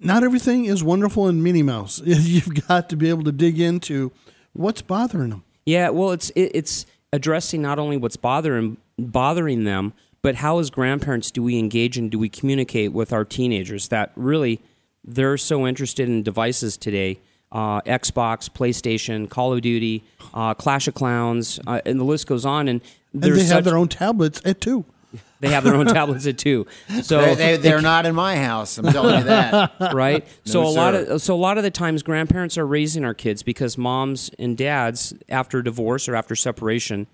not everything is wonderful in Minnie Mouse. You've got to be able to dig into what's bothering them. Yeah, well, it's it, it's addressing not only what's bothering bothering them, but how as grandparents do we engage and do we communicate with our teenagers that really they're so interested in devices today. Uh, Xbox, PlayStation, Call of Duty, uh, Clash of Clans, uh, and the list goes on. And, And there's they have their own tablets at two. [LAUGHS] They have their own [LAUGHS] tablets at two. So They- they- they're not in my house. I'm telling you that. [LAUGHS] right? No, so a lot of so a lot of the times grandparents are raising our kids because moms and dads after divorce or after separation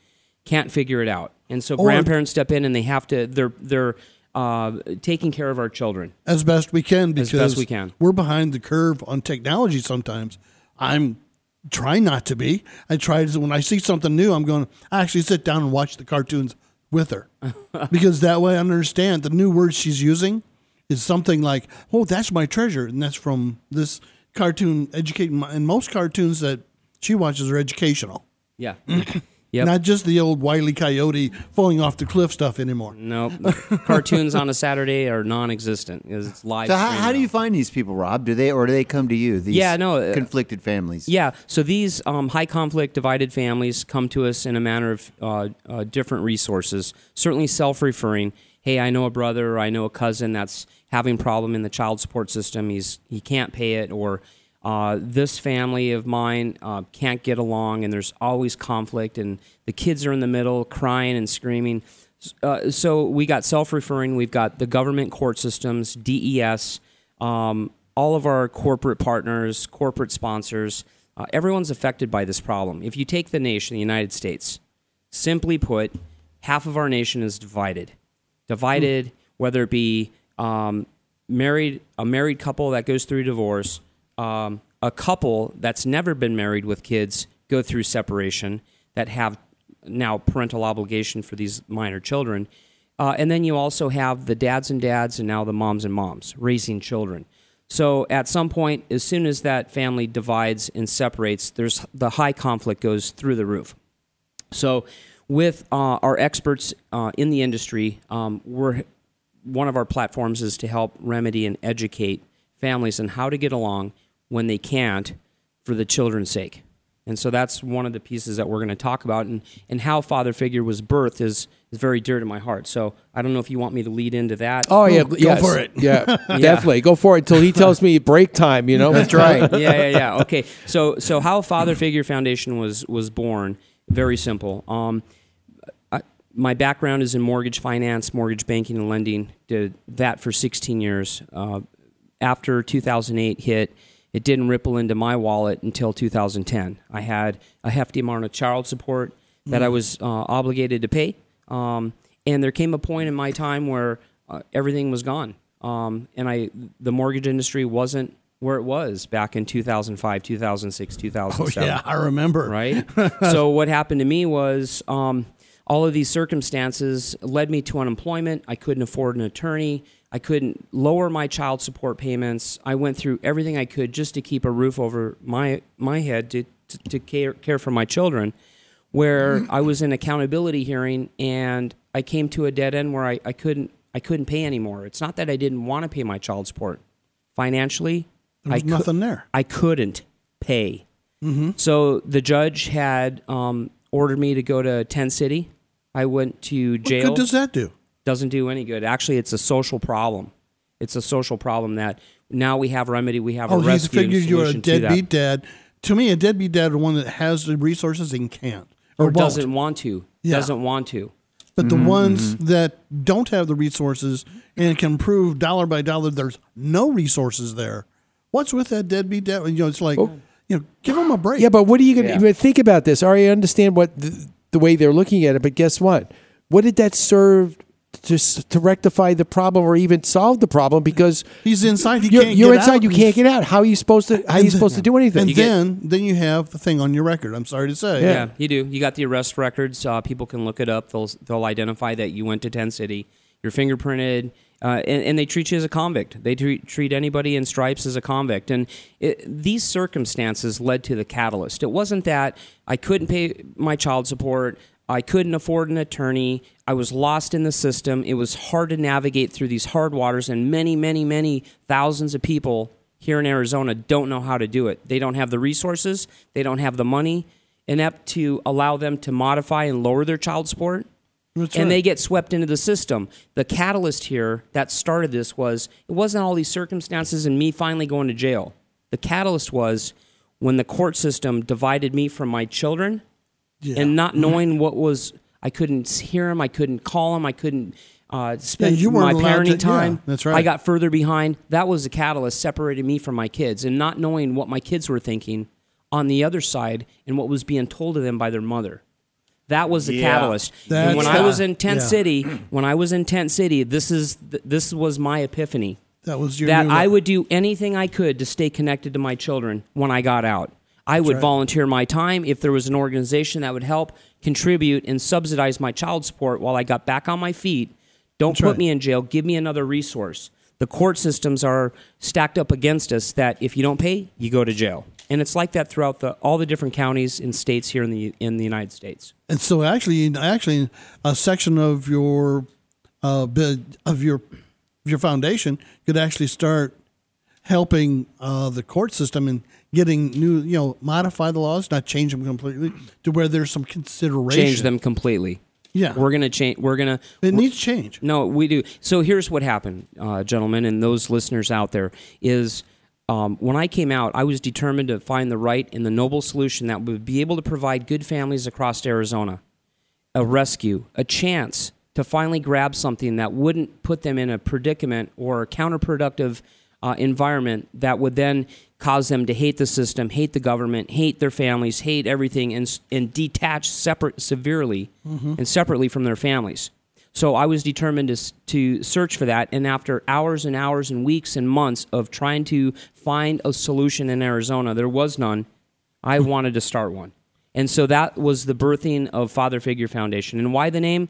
can't figure it out, and so Or- grandparents step in and they have to they're they're uh, taking care of our children. as best we can As because best we can. we're behind the curve on technology sometimes. I'm trying not to be. I try to when I see something new, I'm going I actually sit down and watch the cartoons with her. [LAUGHS] because that way I understand the new words she's using is something like, "Oh, that's my treasure." And that's from this cartoon educating and most cartoons that she watches are educational. Yeah. [CLEARS THROAT] Yep. Not just the old Wiley Coyote falling off the cliff stuff anymore. Nope. [LAUGHS] Cartoons on a Saturday are non-existent it's live. So how, how do you find these people, Rob? Do they or do they come to you? These Yeah, no, uh, conflicted families. Yeah, so these um, high conflict, divided families come to us in a manner of uh, uh, different resources. Certainly self referring. Hey, I know a brother or I know a cousin that's having problem in the child support system. He's he can't pay it, or uh, this family of mine uh, can't get along, and there's always conflict, and the kids are in the middle crying and screaming. Uh, so we got self-referring. We've got the government court systems, DES, um, all of our corporate partners, corporate sponsors. Uh, everyone's affected by this problem. If you take the nation, the United States, simply put, half of our nation is divided. Divided, whether it be um, married, a married couple that goes through divorce, um, a couple that's never been married with kids go through separation, that have now parental obligation for these minor children. Uh, and then you also have the dads and dads, and now the moms and moms raising children. So at some point, as soon as that family divides and separates, there's the high conflict goes through the roof. So, with uh, our experts uh, in the industry, um, we're one of our platforms is to help remedy and educate families on how to get along when they can't for the children's sake. And so that's one of the pieces that we're going to talk about, and, and how father figure was birthed is is very dear to my heart. So I don't know if you want me to lead into that. Oh yeah, Go yes. For it. [LAUGHS] Yeah, definitely. Go for it until he tells me break time. You know, that's right. [LAUGHS] yeah, yeah, yeah. Okay, so so how Father Figure Foundation was was born? Very simple. Um, I, my background is in mortgage finance, mortgage banking, and lending. Did that for 16 years. Uh, after 2008 hit, it didn't ripple into my wallet until 2010. I had a hefty amount of child support that I Mm. was uh, obligated to pay, um, and there came a point in my time where uh, everything was gone, um, and I the mortgage industry wasn't where it was back in 2005, 2006, 2007. Oh, yeah, I remember. Right. [LAUGHS] so what happened to me was um, all of these circumstances led me to unemployment. I couldn't afford an attorney. I couldn't lower my child support payments. I went through everything I could just to keep a roof over my my head to to, to care, care for my children. Where I was in accountability hearing and I came to a dead end where I, I couldn't I couldn't pay anymore. It's not that I didn't want to pay my child support. Financially, There was I nothing there. I couldn't pay. Mhm. So the judge had um, ordered me to go to Tent City. I went to jail. good does that do? Doesn't do any good. Actually, it's a social problem. It's a social problem that now we have remedy. We have Oh, a he rescue and figures you're a solution to deadbeat dad. To me, a deadbeat dad is one that has the resources and can't or, or, doesn't want to. Yeah. Doesn't want to. But Mm-hmm, the ones that don't have the resources and can prove dollar by dollar there's no resources there. What's with that deadbeat dad? You know, it's like, you know, give them a break. Yeah, but what are you going to Yeah. think about this? Ari, I understand what the, the way they're looking at it, but guess what? What did that serve to to rectify the problem or even solve the problem? Because he's inside, he you're, can't you're get inside, out. you can't get out. How are you supposed to? How are you supposed to do anything? And You get- then, then you have the thing on your record. I'm sorry to say. Yeah. you do. You got the arrest records. Uh, people can look it up. They'll they'll identify that you went to Tent City. You're fingerprinted, uh, and, and they treat you as a convict. They treat, treat anybody in stripes as a convict. And it, these circumstances led to the catalyst. It wasn't that I couldn't pay my child support. I couldn't afford an attorney. I was lost in the system. It was hard to navigate through these hard waters, and many, many, many thousands of people here in Arizona don't know how to do it. They don't have the resources, they don't have the money inept to allow them to modify and lower their child support. That's and right. they get swept into the system. The catalyst here that started this was it wasn't all these circumstances and me finally going to jail. The catalyst was when the court system divided me from my children and not knowing what was I couldn't hear them, I couldn't call them, I couldn't uh, spend you my parenting to- yeah, time. that's right. I got further behind. That was the catalyst separating me from my kids and not knowing what my kids were thinking on the other side and what was being told to them by their mother. That was the Yeah. catalyst. and That's when I was in Tent yeah. City, [CLEARS THROAT] when I was in Tent City, this is th- this was my epiphany. That was your that new I look. would do anything I could to stay connected to my children when I got out. I would right. volunteer my time if there was an organization that would help contribute and subsidize my child support while I got back on my feet. Don't That's put right. me in jail. Give me another resource. The court systems are stacked up against us that if you don't pay, you go to jail. and it's like that throughout the all the different counties and states here in the in the United States. And so, actually, actually, a section of your uh, of your your foundation could actually start helping uh, the court system and getting new, you know, modify the laws, not change them completely, to where there's some consideration. Change them completely. Yeah. we're gonna change. We're gonna. It needs change. No, we do. So here's what happened, uh, gentlemen, and those listeners out there is. Um, when I came out, I was determined to find the right and the noble solution that would be able to provide good families across Arizona a rescue, a chance to finally grab something that wouldn't put them in a predicament or a counterproductive uh, environment that would then cause them to hate the system, hate the government, hate their families, hate everything, and, and detach separate severely Mhm. and separately from their families. So I was determined to, to search for that, and after hours and hours and weeks and months of trying to find a solution in Arizona, there was none. I [LAUGHS] wanted to start one. And so that was the birthing of Father Figure Foundation. And why the name?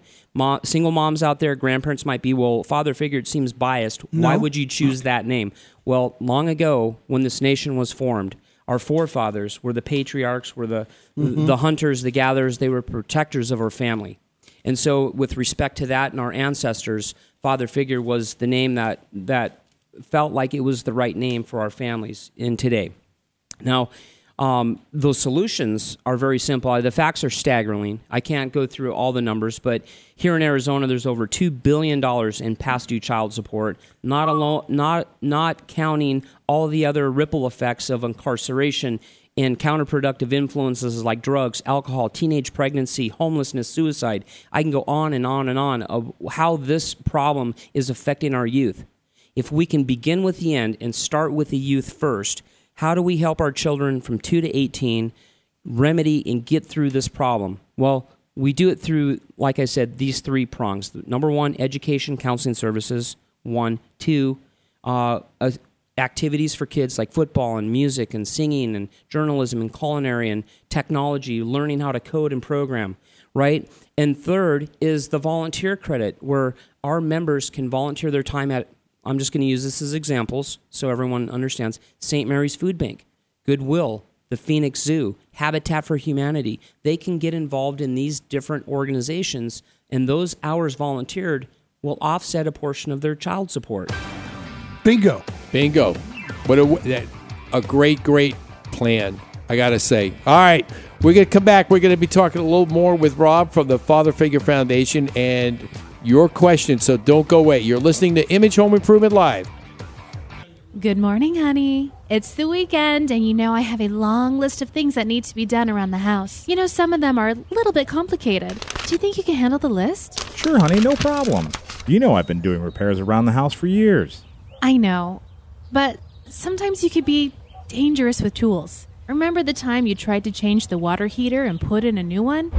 Single moms out there, grandparents might be, well, Father Figure it seems biased. Why would you choose that name? Well, long ago, when this nation was formed, our forefathers were the patriarchs, were the Mhm. the hunters, the gatherers. They were protectors of our family. And so, with respect to that and our ancestors, Father Figure was the name that that felt like it was the right name for our families in today. Now, um, those solutions are very simple. The facts are staggering. I can't go through all the numbers, but here in Arizona, there's over two billion dollars in past due child support. Not alone, not not counting all the other ripple effects of incarceration and counterproductive influences like drugs, alcohol, teenage pregnancy, homelessness, suicide. I can go on and on and on of how this problem is affecting our youth. If we can begin with the end and start with the youth first, how do we help our children from 2 to 18 remedy and get through this problem? Well, we do it through, like I said, these three prongs. Number one, education, counseling services. One, two, uh, activities for kids like football and music and singing and journalism and culinary and technology, learning how to code and program, right? And third is the volunteer credit, where our members can volunteer their time at, I'm just going to use this as examples so everyone understands St. Mary's Food Bank, Goodwill, the Phoenix Zoo, Habitat for Humanity. They can get involved in these different organizations, and those hours volunteered will offset a portion of their child support. Bingo. Bingo. What a that, a great great plan. I got to say. All right, we're going to come back. We're going to be talking a little more with Rob from the Father Figure Foundation and your questions. So don't go away. You're listening to Image Home Improvement Live. Good morning, honey. It's the weekend, and you know I have a long list of things that need to be done around the house. You know, some of them are a little bit complicated. Do you think you can handle the list? Sure, honey, no problem. You know I've been doing repairs around the house for years. I know, but sometimes you could be dangerous with tools. Remember the time you tried to change the water heater and put in a new one?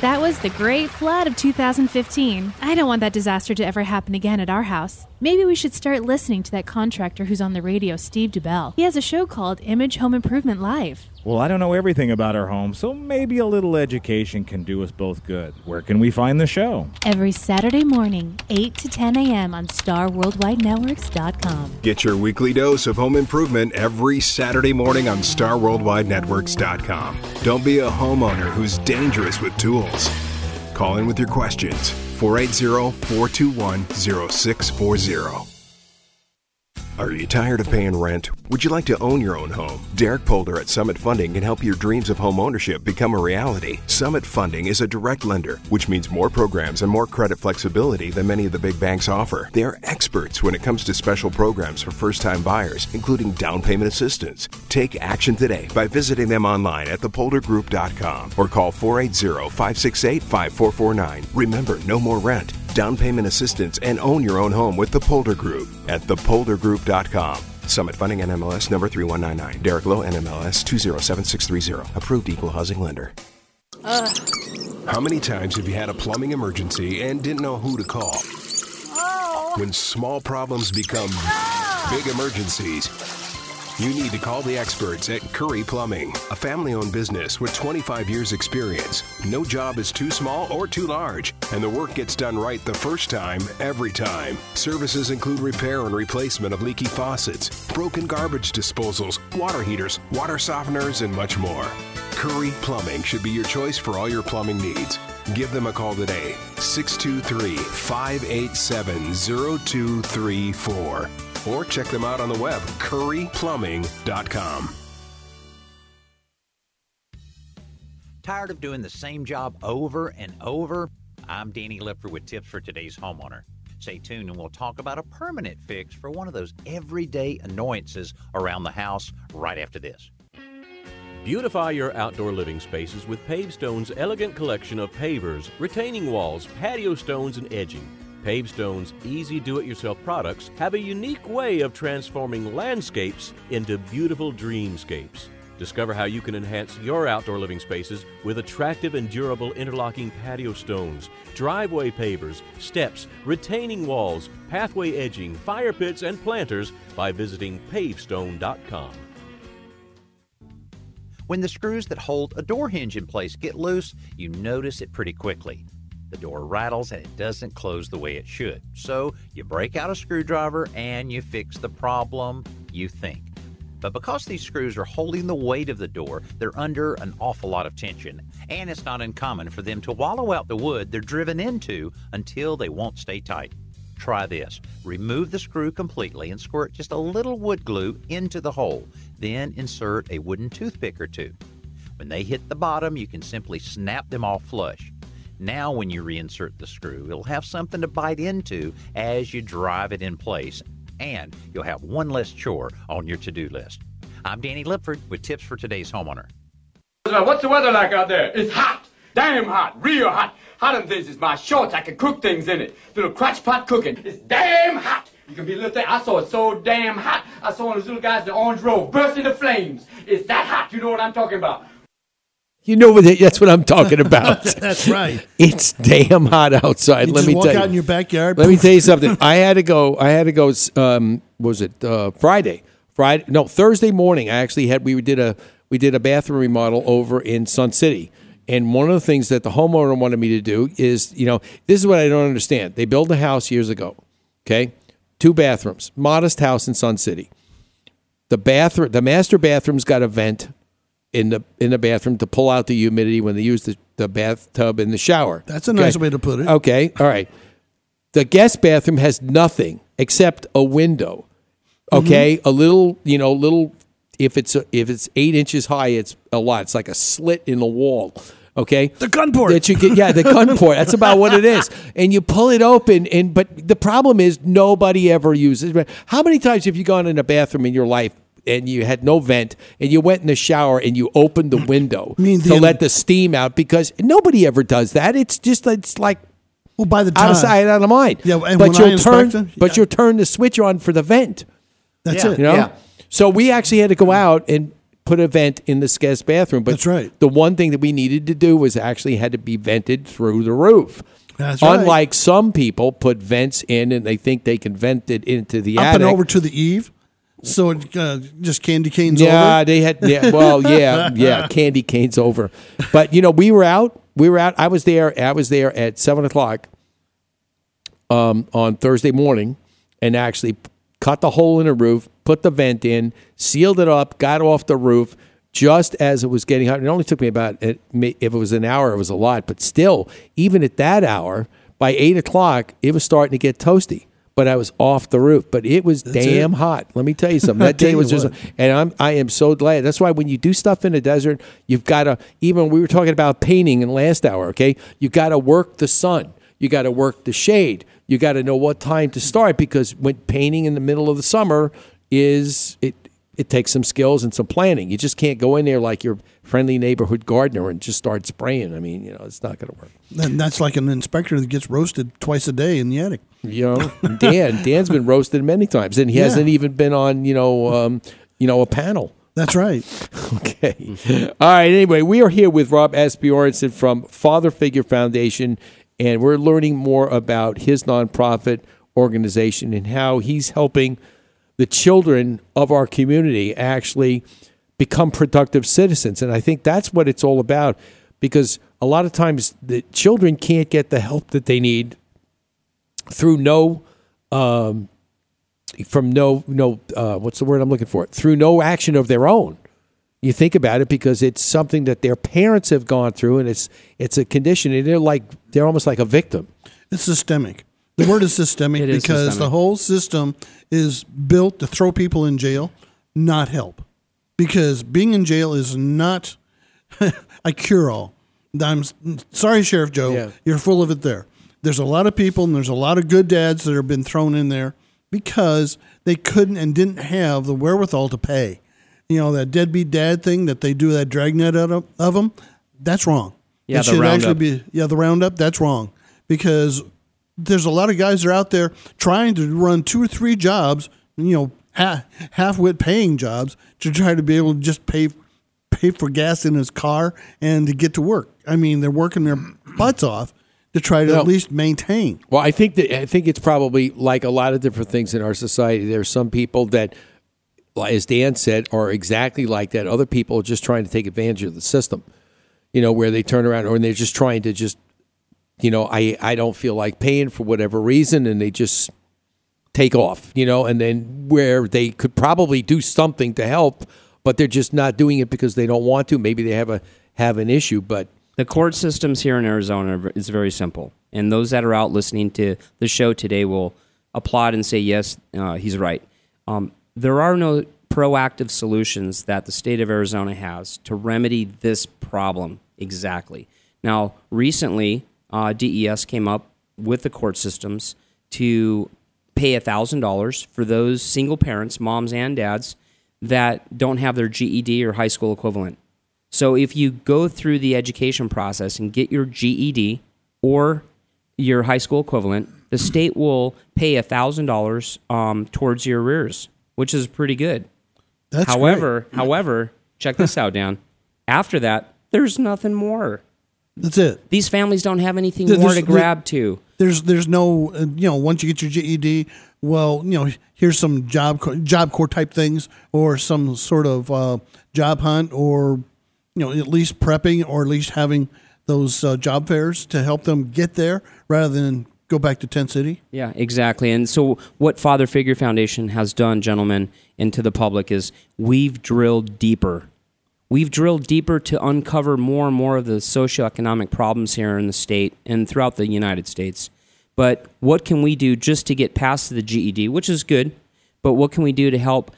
That was the Great Flood of 2015. I don't want that disaster to ever happen again at our house. Maybe we should start listening to that contractor who's on the radio, Steve DeBell. He has a show called Image Home Improvement Live. Well, I don't know everything about our home, so maybe a little education can do us both good. Where can we find the show? Every Saturday morning, 8 to 10 a.m. on StarWorldWideNetworks.com. Get your weekly dose of home improvement every Saturday morning on StarWorldWideNetworks.com. Don't be a homeowner who's dangerous with tools. Call in with your questions 480 421 0640. Are you tired of paying rent? Would you like to own your own home? Derek Polder at Summit Funding can help your dreams of home ownership become a reality. Summit Funding is a direct lender, which means more programs and more credit flexibility than many of the big banks offer. They are experts when it comes to special programs for first time buyers, including down payment assistance. Take action today by visiting them online at thepoldergroup.com or call 480 568 5449. Remember, no more rent down payment assistance, and own your own home with the Polder Group at thepoldergroup.com. Summit Funding NMLS number 3199. Derek Lowe NMLS 207630. Approved equal housing lender. Uh. How many times have you had a plumbing emergency and didn't know who to call? Oh. When small problems become ah. big emergencies, You need to call the experts at Curry Plumbing, a family owned business with 25 years' experience. No job is too small or too large, and the work gets done right the first time, every time. Services include repair and replacement of leaky faucets, broken garbage disposals, water heaters, water softeners, and much more. Curry Plumbing should be your choice for all your plumbing needs. Give them a call today, 623 587 0234. Or check them out on the web, curryplumbing.com. Tired of doing the same job over and over? I'm Danny Lipford with tips for today's homeowner. Stay tuned and we'll talk about a permanent fix for one of those everyday annoyances around the house right after this. Beautify your outdoor living spaces with Pavestone's elegant collection of pavers, retaining walls, patio stones, and edging. Pavestone's easy do it yourself products have a unique way of transforming landscapes into beautiful dreamscapes. Discover how you can enhance your outdoor living spaces with attractive and durable interlocking patio stones, driveway pavers, steps, retaining walls, pathway edging, fire pits, and planters by visiting pavestone.com. When the screws that hold a door hinge in place get loose, you notice it pretty quickly. The door rattles and it doesn't close the way it should. So you break out a screwdriver and you fix the problem, you think. But because these screws are holding the weight of the door, they're under an awful lot of tension, and it's not uncommon for them to wallow out the wood they're driven into until they won't stay tight. Try this. Remove the screw completely and squirt just a little wood glue into the hole. Then insert a wooden toothpick or two. When they hit the bottom, you can simply snap them off flush. Now, when you reinsert the screw, it'll have something to bite into as you drive it in place, and you'll have one less chore on your to do list. I'm Danny Lipford with tips for today's homeowner. What's the weather like out there? It's hot. Damn hot. Real hot. Hot than this is my shorts. I can cook things in it. Little crotch pot cooking. It's damn hot. You can be a little thing. I saw it so damn hot. I saw one of those little guys in the orange robe burst into flames. It's that hot. You know what I'm talking about. You know what? That's what I'm talking [LAUGHS] about. That's right. It's damn hot outside. You Let just me walk tell you. out in your backyard. Let me tell you [LAUGHS] something. I had to go. I had to go. Um, was it uh, Friday? Friday? No, Thursday morning. I actually had. We did a we did a bathroom remodel over in Sun City, and one of the things that the homeowner wanted me to do is, you know, this is what I don't understand. They built a house years ago. Okay, two bathrooms, modest house in Sun City. The bathroom, the master bathroom's got a vent in the in the bathroom to pull out the humidity when they use the, the bathtub in the shower. That's a nice way to put it. Okay, all right. The guest bathroom has nothing except a window. Okay, Mm-hmm. a little, you know, little. If it's a, if it's eight inches high, it's a lot. It's like a slit in the wall. Okay, the gun port. That you get, yeah, the gun port. That's about what it is. [LAUGHS] And you pull it open, and but the problem is nobody ever uses. it. How many times have you gone in a bathroom in your life? And you had no vent, and you went in the shower and you opened the window [CLEARS THROAT] mean to let the steam out because nobody ever does that. It's just it's like well, by the time, out of sight, out of mind. Yeah, and but you'll turn, inspect them, but you'll turn the switch on for the vent. That's You it. know. So we actually had to go out and put a vent in the guest bathroom. But That's right. The one thing that we needed to do was actually had to be vented through the roof. That's right. Unlike some people put vents in and they think they can vent it into the Up attic. and over to the eave. So uh, just candy canes yeah, over. they had. Yeah, well, [LAUGHS] yeah, yeah. Candy canes over, but you know, we were out. We were out. I was there. I was there at seven o'clock um, on Thursday morning, and actually cut the hole in the roof, put the vent in, sealed it up, got off the roof. Just as it was getting hot, it only took me about if it was an hour, it was a lot. But still, even at that hour, by eight o'clock, it was starting to get toasty. But I was off the roof. But it was damn it. hot. Let me tell you something. [LAUGHS] That day was just, and I'm I am so glad. That's why when you do stuff in the desert, you've got to. Even we were talking about painting in last hour. Okay, you got to work the sun. You got to work the shade. You got to know what time to start because when painting in the middle of the summer is it. It takes some skills and some planning. You just can't go in there like your friendly neighborhood gardener and just start spraying. I mean, you know, it's not going to work. And that's like an inspector that gets roasted twice a day in the attic. You know, Dan. Dan's been roasted many times, and he Yeah. hasn't even been on. You know, um, you know, a panel. That's right. [LAUGHS] Okay. All right. Anyway, we are here with Rob Asbjornson from Father Figure Foundation, and we're learning more about his nonprofit organization and how he's helping the children of our community actually become productive citizens. And I think that's what it's all about because a lot of times the children can't get the help that they need through no um, from no no uh, what's the word I'm looking for through no action of their own. You think about it because it's something that their parents have gone through, and it's it's a condition, and they're like they're almost like a victim. It's systemic. The word is systemic [LAUGHS] It is because systemic. the whole system is built to throw people in jail, not help. Because being in jail is not [LAUGHS] a cure all. I'm sorry, Sheriff Joe, Yeah. you're full of it there. There's a lot of people and there's a lot of good dads that have been thrown in there because they couldn't and didn't have the wherewithal to pay. You know, that deadbeat dad thing that they do that dragnet out of, of them, that's wrong. Yeah, it the should actually roundup. be yeah, the roundup, that's wrong. Because there's a lot of guys that are out there trying to run two or three jobs, you know, ha- half-wit paying jobs to try to be able to just pay pay for gas in his car and to get to work. I mean, they're working their butts off to try to No. at least maintain. Well, I think that I think it's probably like a lot of different things in our society. There's some people that, as Dan said, are exactly like that. Other people are just trying to take advantage of the system. You know, where they turn around or they're just trying to just, you know, I I don't feel like paying for whatever reason, and they just take off. You know, and then where they could probably do something to help, but they're just not doing it because they don't want to. Maybe they have a have an issue, but The court systems here in Arizona is very simple, and those that are out listening to the show today will applaud and say, "Yes, uh, he's right." Um, there are no proactive solutions that the state of Arizona has to remedy this problem exactly. Now, recently, uh, DES came up with the court systems to pay thousand dollars for those single parents, moms and dads, that don't have their GED or high school equivalent. So if you go through the education process and get your GED or your high school equivalent, the state will pay thousand dollars um, towards your arrears, which is pretty good. That's however, however, check this out, Dan. After that, there's nothing more. That's it. These families don't have anything There- more to grab to. There's there's no uh, you know once you get your GED, well you know here's some job job corps type things or some sort of uh, job hunt or you know at least prepping or at least having those uh, job fairs to help them get there rather than go back to tent city. Yeah, exactly. And so, what Father Figure Foundation has done, gentlemen, and to the public is we've drilled deeper. We've drilled deeper to uncover more and more of the socioeconomic problems here in the state and throughout the United States. But what can we do just to get past the GED, which is good, but what can we do to help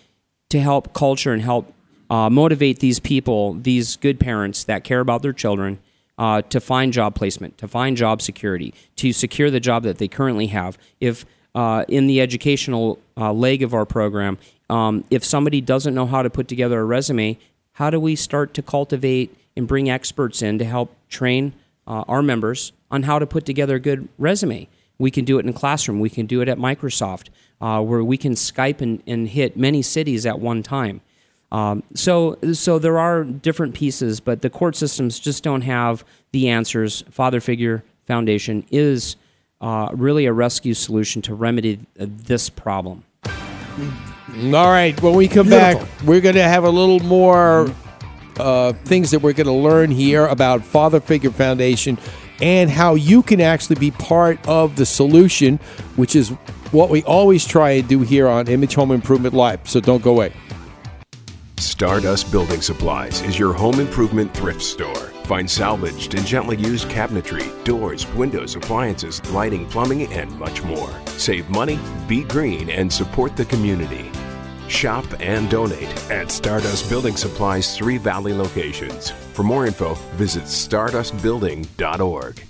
to help culture and help uh, motivate these people, these good parents that care about their children, uh, to find job placement, to find job security, to secure the job that they currently have. If uh, in the educational uh, leg of our program, um, if somebody doesn't know how to put together a resume, how do we start to cultivate and bring experts in to help train uh, our members on how to put together a good resume? We can do it in classroom. We can do it at Microsoft, uh, where we can Skype and, and hit many cities at one time. Um, so, so there are different pieces, but the court systems just don't have the answers. Father Figure Foundation is uh, really a rescue solution to remedy uh, this problem. All right. When we come back, we're going to have a little more uh, things that we're going to learn here about Father Figure Foundation and how you can actually be part of the solution, which is what we always try and do here on Image Home Improvement Live. So don't go away. Stardust Building Supplies is your home improvement thrift store. Find salvaged and gently used cabinetry, doors, windows, appliances, lighting, plumbing, and much more. Save money, be green, and support the community. Shop and donate at Stardust Building Supplies' three valley locations. For more info, visit stardustbuilding.org.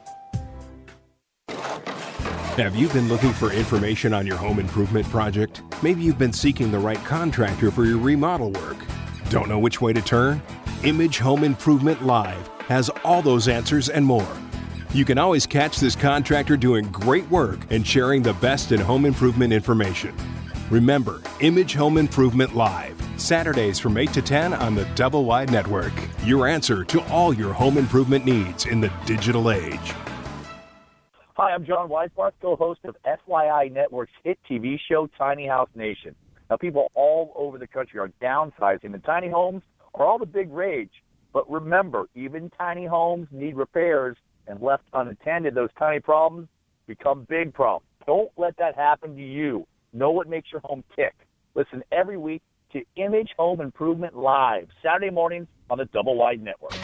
Have you been looking for information on your home improvement project? Maybe you've been seeking the right contractor for your remodel work. Don't know which way to turn? Image Home Improvement Live has all those answers and more. You can always catch this contractor doing great work and sharing the best in home improvement information. Remember, Image Home Improvement Live, Saturdays from 8 to 10 on the Double Wide Network. Your answer to all your home improvement needs in the digital age. Hi, I'm John Weisbarth, co-host of FYI Network's hit TV show Tiny House Nation. Now, people all over the country are downsizing, and tiny homes are all the big rage. But remember, even tiny homes need repairs, and left unattended, those tiny problems become big problems. Don't let that happen to you. Know what makes your home tick. Listen every week to Image Home Improvement Live, Saturday mornings on the Double Wide Network.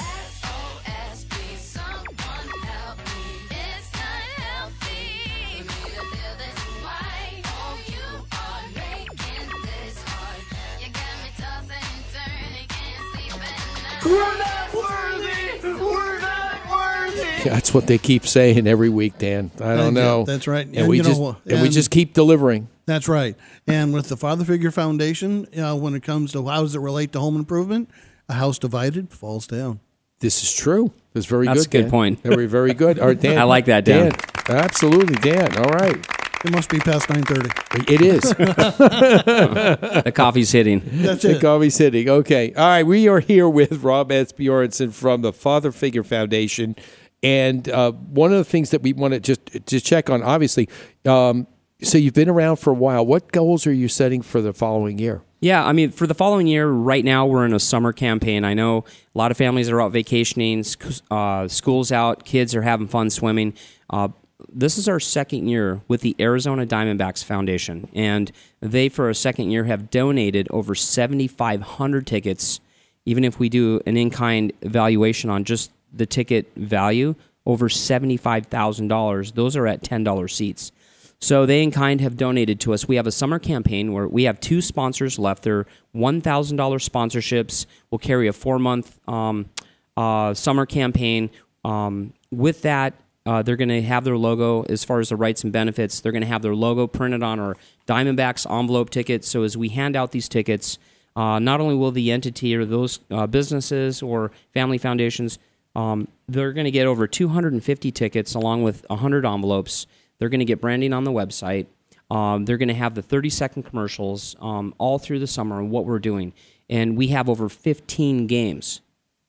We're not worthy! We're not worthy! That's what they keep saying every week, Dan. I don't Yeah, know. that's right. And, And we you know just what? and we just keep delivering. That's right. And with the Father Figure Foundation, uh, when it comes to how does it relate to home improvement, a house divided falls down. This is true. That's very That's good. a good Dan. point. Very, very good. All right, [LAUGHS] Dan. I like that, Dan. Absolutely, Dan. All right. It must be past nine thirty. It is. [LAUGHS] the coffee's hitting. That's the it. coffee's hitting. Okay. All right. We are here with Rob Asbjornson from the Father Figure Foundation. And uh, one of the things that we want to just to check on, obviously, um, so you've been around for a while. What goals are you setting for the following year? Yeah, I mean, for the following year, right now we're in a summer campaign. I know a lot of families are out vacationing, uh, school's out, kids are having fun swimming. Uh, this is our second year with the Arizona Diamondbacks Foundation, and they, for a second year, have donated over 7,500 tickets. Even if we do an in kind evaluation on just the ticket value, over $75,000, those are at $10 seats. So they in kind have donated to us. We have a summer campaign where we have two sponsors left. They're one thousand dollars sponsorships. We'll carry a four month um, uh, summer campaign. Um, with that, uh, they're going to have their logo as far as the rights and benefits. They're going to have their logo printed on our Diamondbacks envelope tickets. So as we hand out these tickets, uh, not only will the entity or those uh, businesses or family foundations, um, they're going to get over 250 tickets along with 100 envelopes. They're going to get branding on the website. Um, they're going to have the 30 second commercials um, all through the summer and what we're doing. And we have over 15 games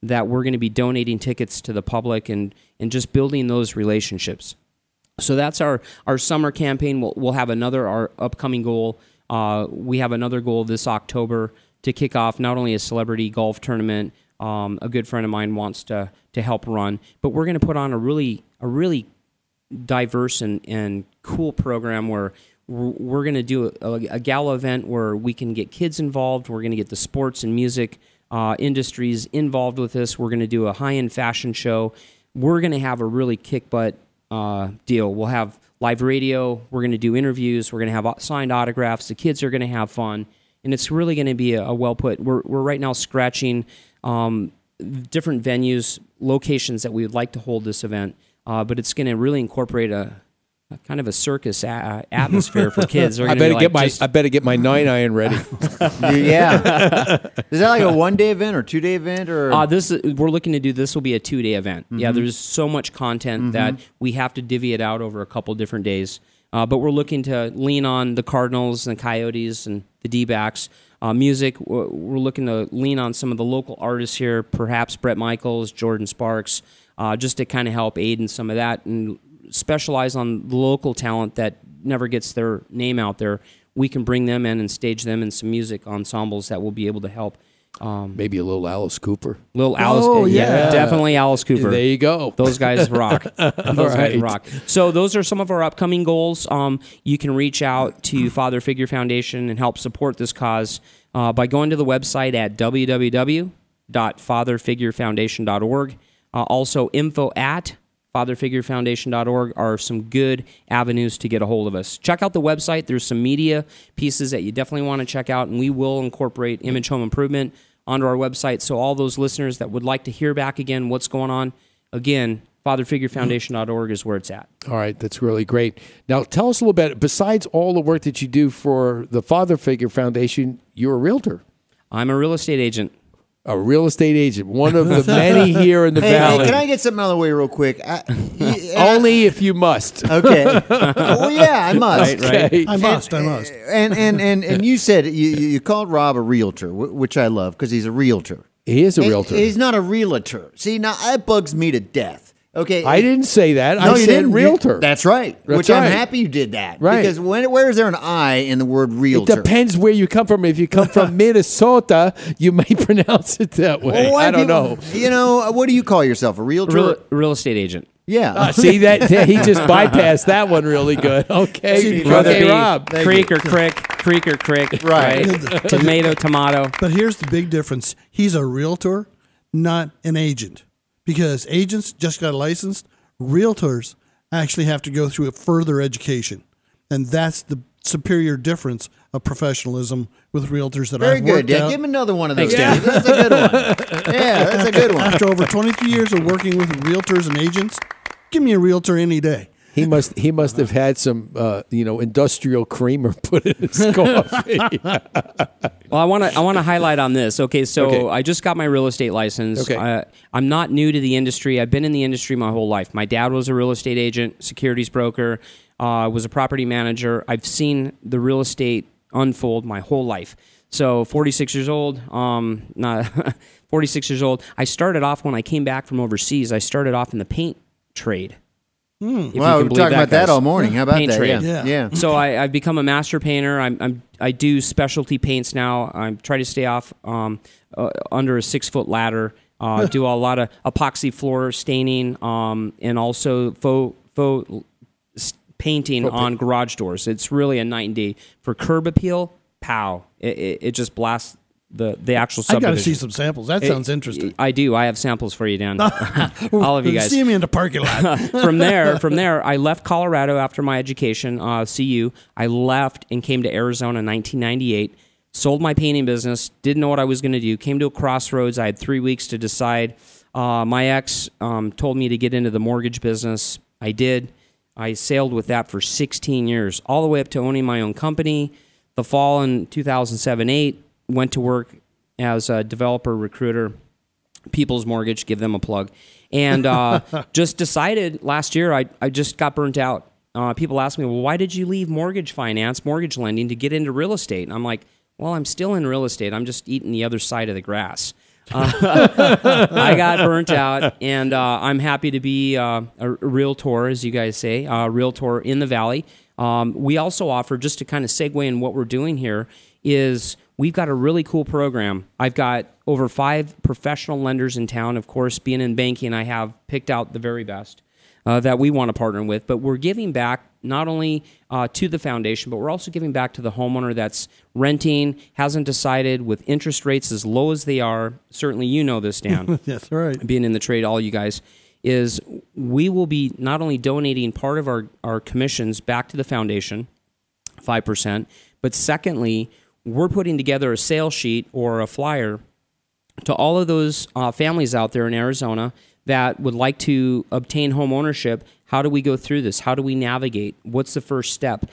that we're going to be donating tickets to the public and, and just building those relationships. So that's our, our summer campaign. We'll, we'll have another our upcoming goal. Uh, we have another goal this October to kick off not only a celebrity golf tournament. Um, a good friend of mine wants to to help run, but we're going to put on a really a really diverse and, and cool program where we're, going to do a, a gala event where we can get kids involved. We're going to get the sports and music uh, industries involved with this. We're going to do a high end fashion show. We're going to have a really kick butt uh, deal. We'll have live radio. We're going to do interviews. We're going to have signed autographs. The kids are going to have fun, and it's really going to be a, a well put. We're we're right now scratching um, different venues, locations that we would like to hold this event, uh, but it's going to really incorporate a kind of a circus a- atmosphere for kids. [LAUGHS] I better be get like my just- I better get my nine iron ready. [LAUGHS] yeah. Is that like a one day event or two day event or? Uh, this is- we're looking to do. This will be a two day event. Yeah, Mhm. there's so much content that Mhm. we have to divvy it out over a couple different days. Uh, but we're looking to lean on the Cardinals and the Coyotes and the D backs. Uh, music, we're we're looking to lean on some of the local artists here, perhaps Bret Michaels, Jordin Sparks, uh, just to kind of help aid in some of that and specialize on the local talent that never gets their name out there. We can bring them in and stage them in some music ensembles that will be able to help. Um, Maybe a little Alice Cooper. Little Alice, Oh, yeah. yeah. definitely Alice Cooper. There you go. Those guys [LAUGHS] rock. All those guys rock. So those are some of our upcoming goals. Um, you can reach out to Father Figure Foundation and help support this cause uh, by going to the website at www.fatherfigurefoundation.org. Uh, also, info at fatherfigurefoundation.org are some good avenues to get a hold of us. Check out the website. There's some media pieces that you definitely want to check out, and we will incorporate image home improvement onto our website. So all those listeners that would like to hear back again what's going on, again, fatherfigurefoundation.org is where it's at. All right, that's really great. Now, tell us a little bit. Besides all the work that you do for the Father Figure Foundation, you're a realtor. I'm a real estate agent. A real estate agent, one of the many [LAUGHS] here in the Hey, hey, valley. can I get something out of the way real quick? I, [LAUGHS] uh, Only if you must. Okay. [LAUGHS] well, yeah, I must. Right, right. I must. I must. And and and and you said you you called Rob a realtor, wh- which I love because he's a realtor. He is a He- realtor. He's not a realtor. See, now that bugs me to death. Okay, I didn't say that. No, I you said didn't. You- realtor. that's right. That's which I'm happy you did that. Right. Because when where is there an I in the word realtor? It depends where you come from. If you come from [LAUGHS] Minnesota, you may [LAUGHS] pronounce it that way. Well, I don't people- know. You know, what do you call yourself? A realtor? Real, real estate agent. yeah. Ah, see [LAUGHS] that he just bypassed that one really good. Okay, Whether it okay, be Rob. creek or crick, creek or crick, Right. right? tomato, tomato. But here's the big difference. He's a realtor, not an agent. Because agents just got licensed, realtors actually have to go through a further education. And that's the superior difference of professionalism with realtors that Very I've good. worked Yeah, out. give him another one of those. Thanks, Dave. That's a good one. [LAUGHS] Yeah, that's a good one. After over 23 years of working with realtors and agents, give me a realtor any day. He must he must have had some uh, you know industrial creamer [LAUGHS] put in his [LAUGHS] coffee. Well, I want to I want to highlight on this. Okay, so Okay. I just got my real estate license. Okay. Uh, I'm not new to the industry. I've been in the industry my whole life. My dad was a real estate agent, securities broker, uh, was a property manager. I've seen the real estate unfold my whole life. So, 46 years old. Um, not [LAUGHS] 46 years old. I started off when I came back from overseas. I started off in the paint trade. If Wow, we've been believe talking about that all morning. How about Paint that? trade. Yeah. Yeah. So I, I've become a master painter. I'm, I'm I do specialty paints now. I try to stay off um, uh, under a six foot ladder. Uh, [LAUGHS] do a lot of epoxy floor staining um, and also faux faux painting Faux on garage doors. It's really a night and day for curb appeal. Pow! It, it, it just blasts the the actual. I got to see some samples. That sounds interesting. I do. I have samples for you, Dan. [LAUGHS] [LAUGHS] All of you guys. See me in the parking lot. [LAUGHS] from there, from there, I left Colorado after my education, uh, CU. I left and came to Arizona in 1998. Sold my painting business. Didn't know what I was going to do. Came to a crossroads. I had three weeks to decide. Uh, my ex um, told me to get into the mortgage business. I did. I sailed with that for 16 years, all the way up to owning my own company. The fall in 2007 8, went to work as a developer recruiter People's Mortgage, give them a plug. And uh, [LAUGHS] just decided last year, I, I just got burnt out. Uh, people ask me, well, why did you leave mortgage finance, mortgage lending to get into real estate? And I'm like, well, I'm still in real estate. I'm just eating the other side of the grass. Uh, [LAUGHS] I got burnt out, and uh, I'm happy to be uh, a realtor, as you guys say, a realtor in the valley. Um, we also offer, just to kind of segue in what we're doing here, is we've got a really cool program. I've got over five professional lenders in town. Of course, being in banking, I have picked out the very best uh, that we want to partner with. But we're giving back not only uh, to the foundation, but we're also giving back to the homeowner that's renting, hasn't decided with interest rates as low as they are. Certainly, you know this, Dan. [LAUGHS] That's right. Being in the trade, all you guys. Is we will be not only donating part of our, our commissions back to the foundation, 5%, but secondly, we're putting together a sales sheet or a flyer to all of those uh, families out there in Arizona that would like to obtain home ownership. How do we go through this? How do we navigate? What's the first step?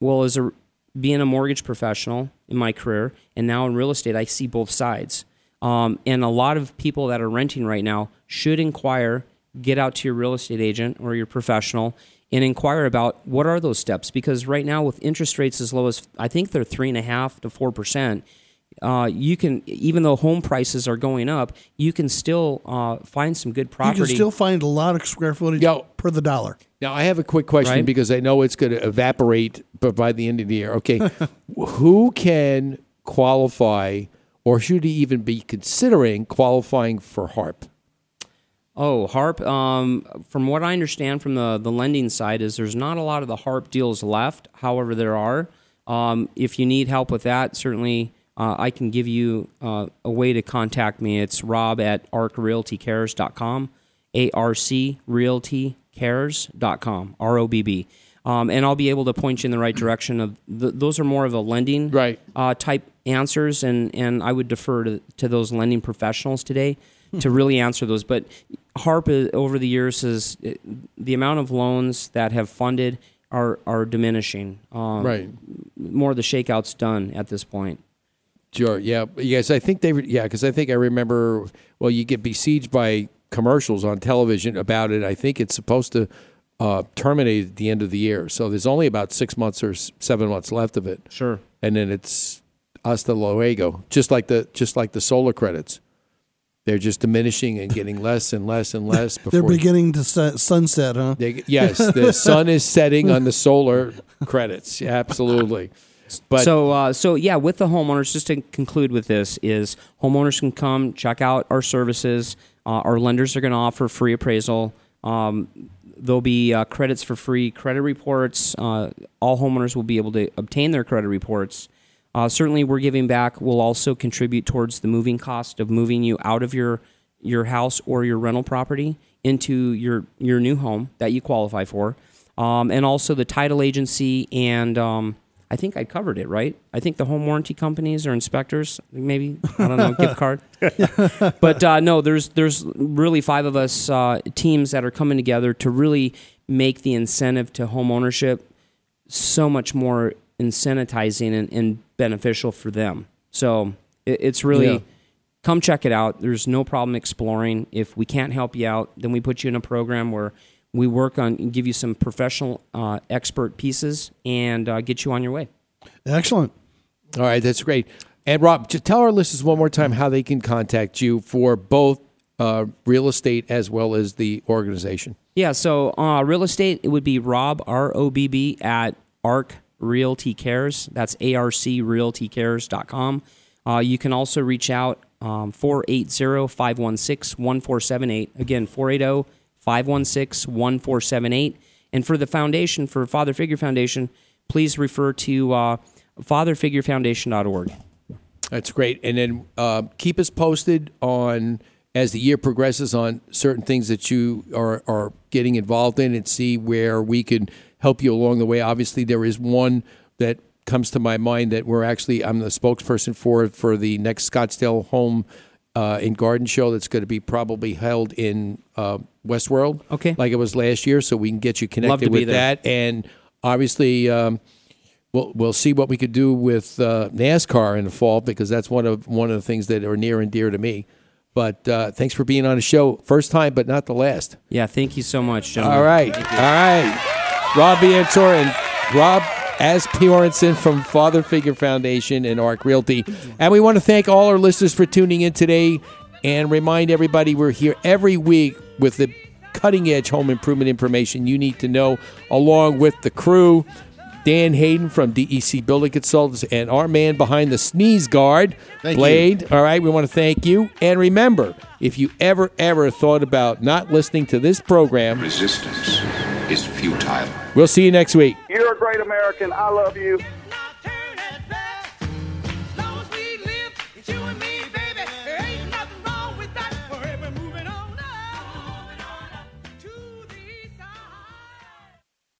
Well, as a being a mortgage professional in my career and now in real estate, I see both sides. Um, and a lot of people that are renting right now should inquire, get out to your real estate agent or your professional and inquire about what are those steps. Because right now, with interest rates as low as I think they're three and a half to four percent, uh, you can even though home prices are going up, you can still uh, find some good property. You can still find a lot of square footage per the dollar. Now I have a quick question Right. because I know it's going to evaporate b- by the end of the year. Okay, [LAUGHS] who can qualify, or should he even be considering qualifying for HARP? Oh, HARP. Um, from what I understand from the, the lending side, is there's not a lot of the HARP deals left. However, there are. Um, if you need help with that, certainly uh, I can give you uh, a way to contact me. It's rob at arcrealtycares.com, A R C realtycares.com, R O B B. Um, and I'll be able to point you in the right direction. Of th- those are more of a lending right. uh, type answers, and, and I would defer to, to those lending professionals today. to really answer those. But HARP uh, over the years has uh, the amount of loans that have funded are are diminishing. Um, Right. More of the shakeouts done at this point. Sure. Yeah. Yes. I think they. Yeah. Because I think I remember. Well, you get besieged by commercials on television about it. I think it's supposed to uh, terminate at the end of the year. So there's only about six months or seven months left of it. Sure. And then it's hasta luego. Just like the just like the solar credits. They're just diminishing and getting less and less and less. [LAUGHS] Before They're beginning to set, sunset, huh? They, yes, the [LAUGHS] sun is setting on the solar credits. Absolutely. But so, uh, so yeah, with the homeowners, just to conclude with this, is homeowners can come check out our services. Uh, our lenders are going to offer free appraisal. Um, there'll be uh, credits for free credit reports. Uh, all homeowners will be able to obtain their credit reports. Uh, certainly, we're giving back. We'll also contribute towards the moving cost of moving you out of your your house or your rental property into your your new home that you qualify for, um, and also the title agency and um, I think I covered it right. I think the home warranty companies or inspectors, maybe I don't know, gift card. [LAUGHS] but uh, no, there's there's really five of us uh, teams that are coming together to really make the incentive to home ownership so much more incentivizing and, and beneficial for them. So it, it's really Yeah. come check it out. There's no problem exploring. If we can't help you out, then we put you in a program where we work on give you some professional uh, expert pieces and uh, get you on your way. Excellent. All right, that's great. And Rob, just tell our listeners one more time how they can contact you for both uh, real estate as well as the organization. Yeah, so uh, real estate, it would be Rob, R O B B, at ARC Realty Cares. That's A R C realtycares.com. Uh, you can also reach out um, 480 516 1478. Again, oh, 480 516 1478. And for the foundation, for Father Figure Foundation, please refer to uh, fatherfigurefoundation.org. That's great. And then uh, keep us posted on as the year progresses on certain things that you are, are getting involved in and see where we can help you along the way. Obviously, there is one that comes to my mind that we're actually I'm the spokesperson for for the next Scottsdale Home uh, and Garden Show that's going to be probably held in uh, Westworld. Okay, like it was last year, so we can get you connected Love to be with that. And obviously. Um, We'll, we'll see what we could do with uh, NASCAR in the fall because that's one of one of the things that are near and dear to me. But uh, thanks for being on the show, first time but not the last. Yeah, thank you so much, gentlemen. All right, all right. Rob Biantor and Rob Asbjornson from Father Figure Foundation and Arc Realty. And we want to thank all our listeners for tuning in today and remind everybody we're here every week with the cutting edge home improvement information you need to know, along with the crew. Dan Hayden from DEC Building Consultants and our man behind the sneeze guard, Thank Blade. All right, we want to thank you. And remember, if you ever, ever thought about not listening to this program, Resistance is futile. we'll see you next week. You're a great American. I love you.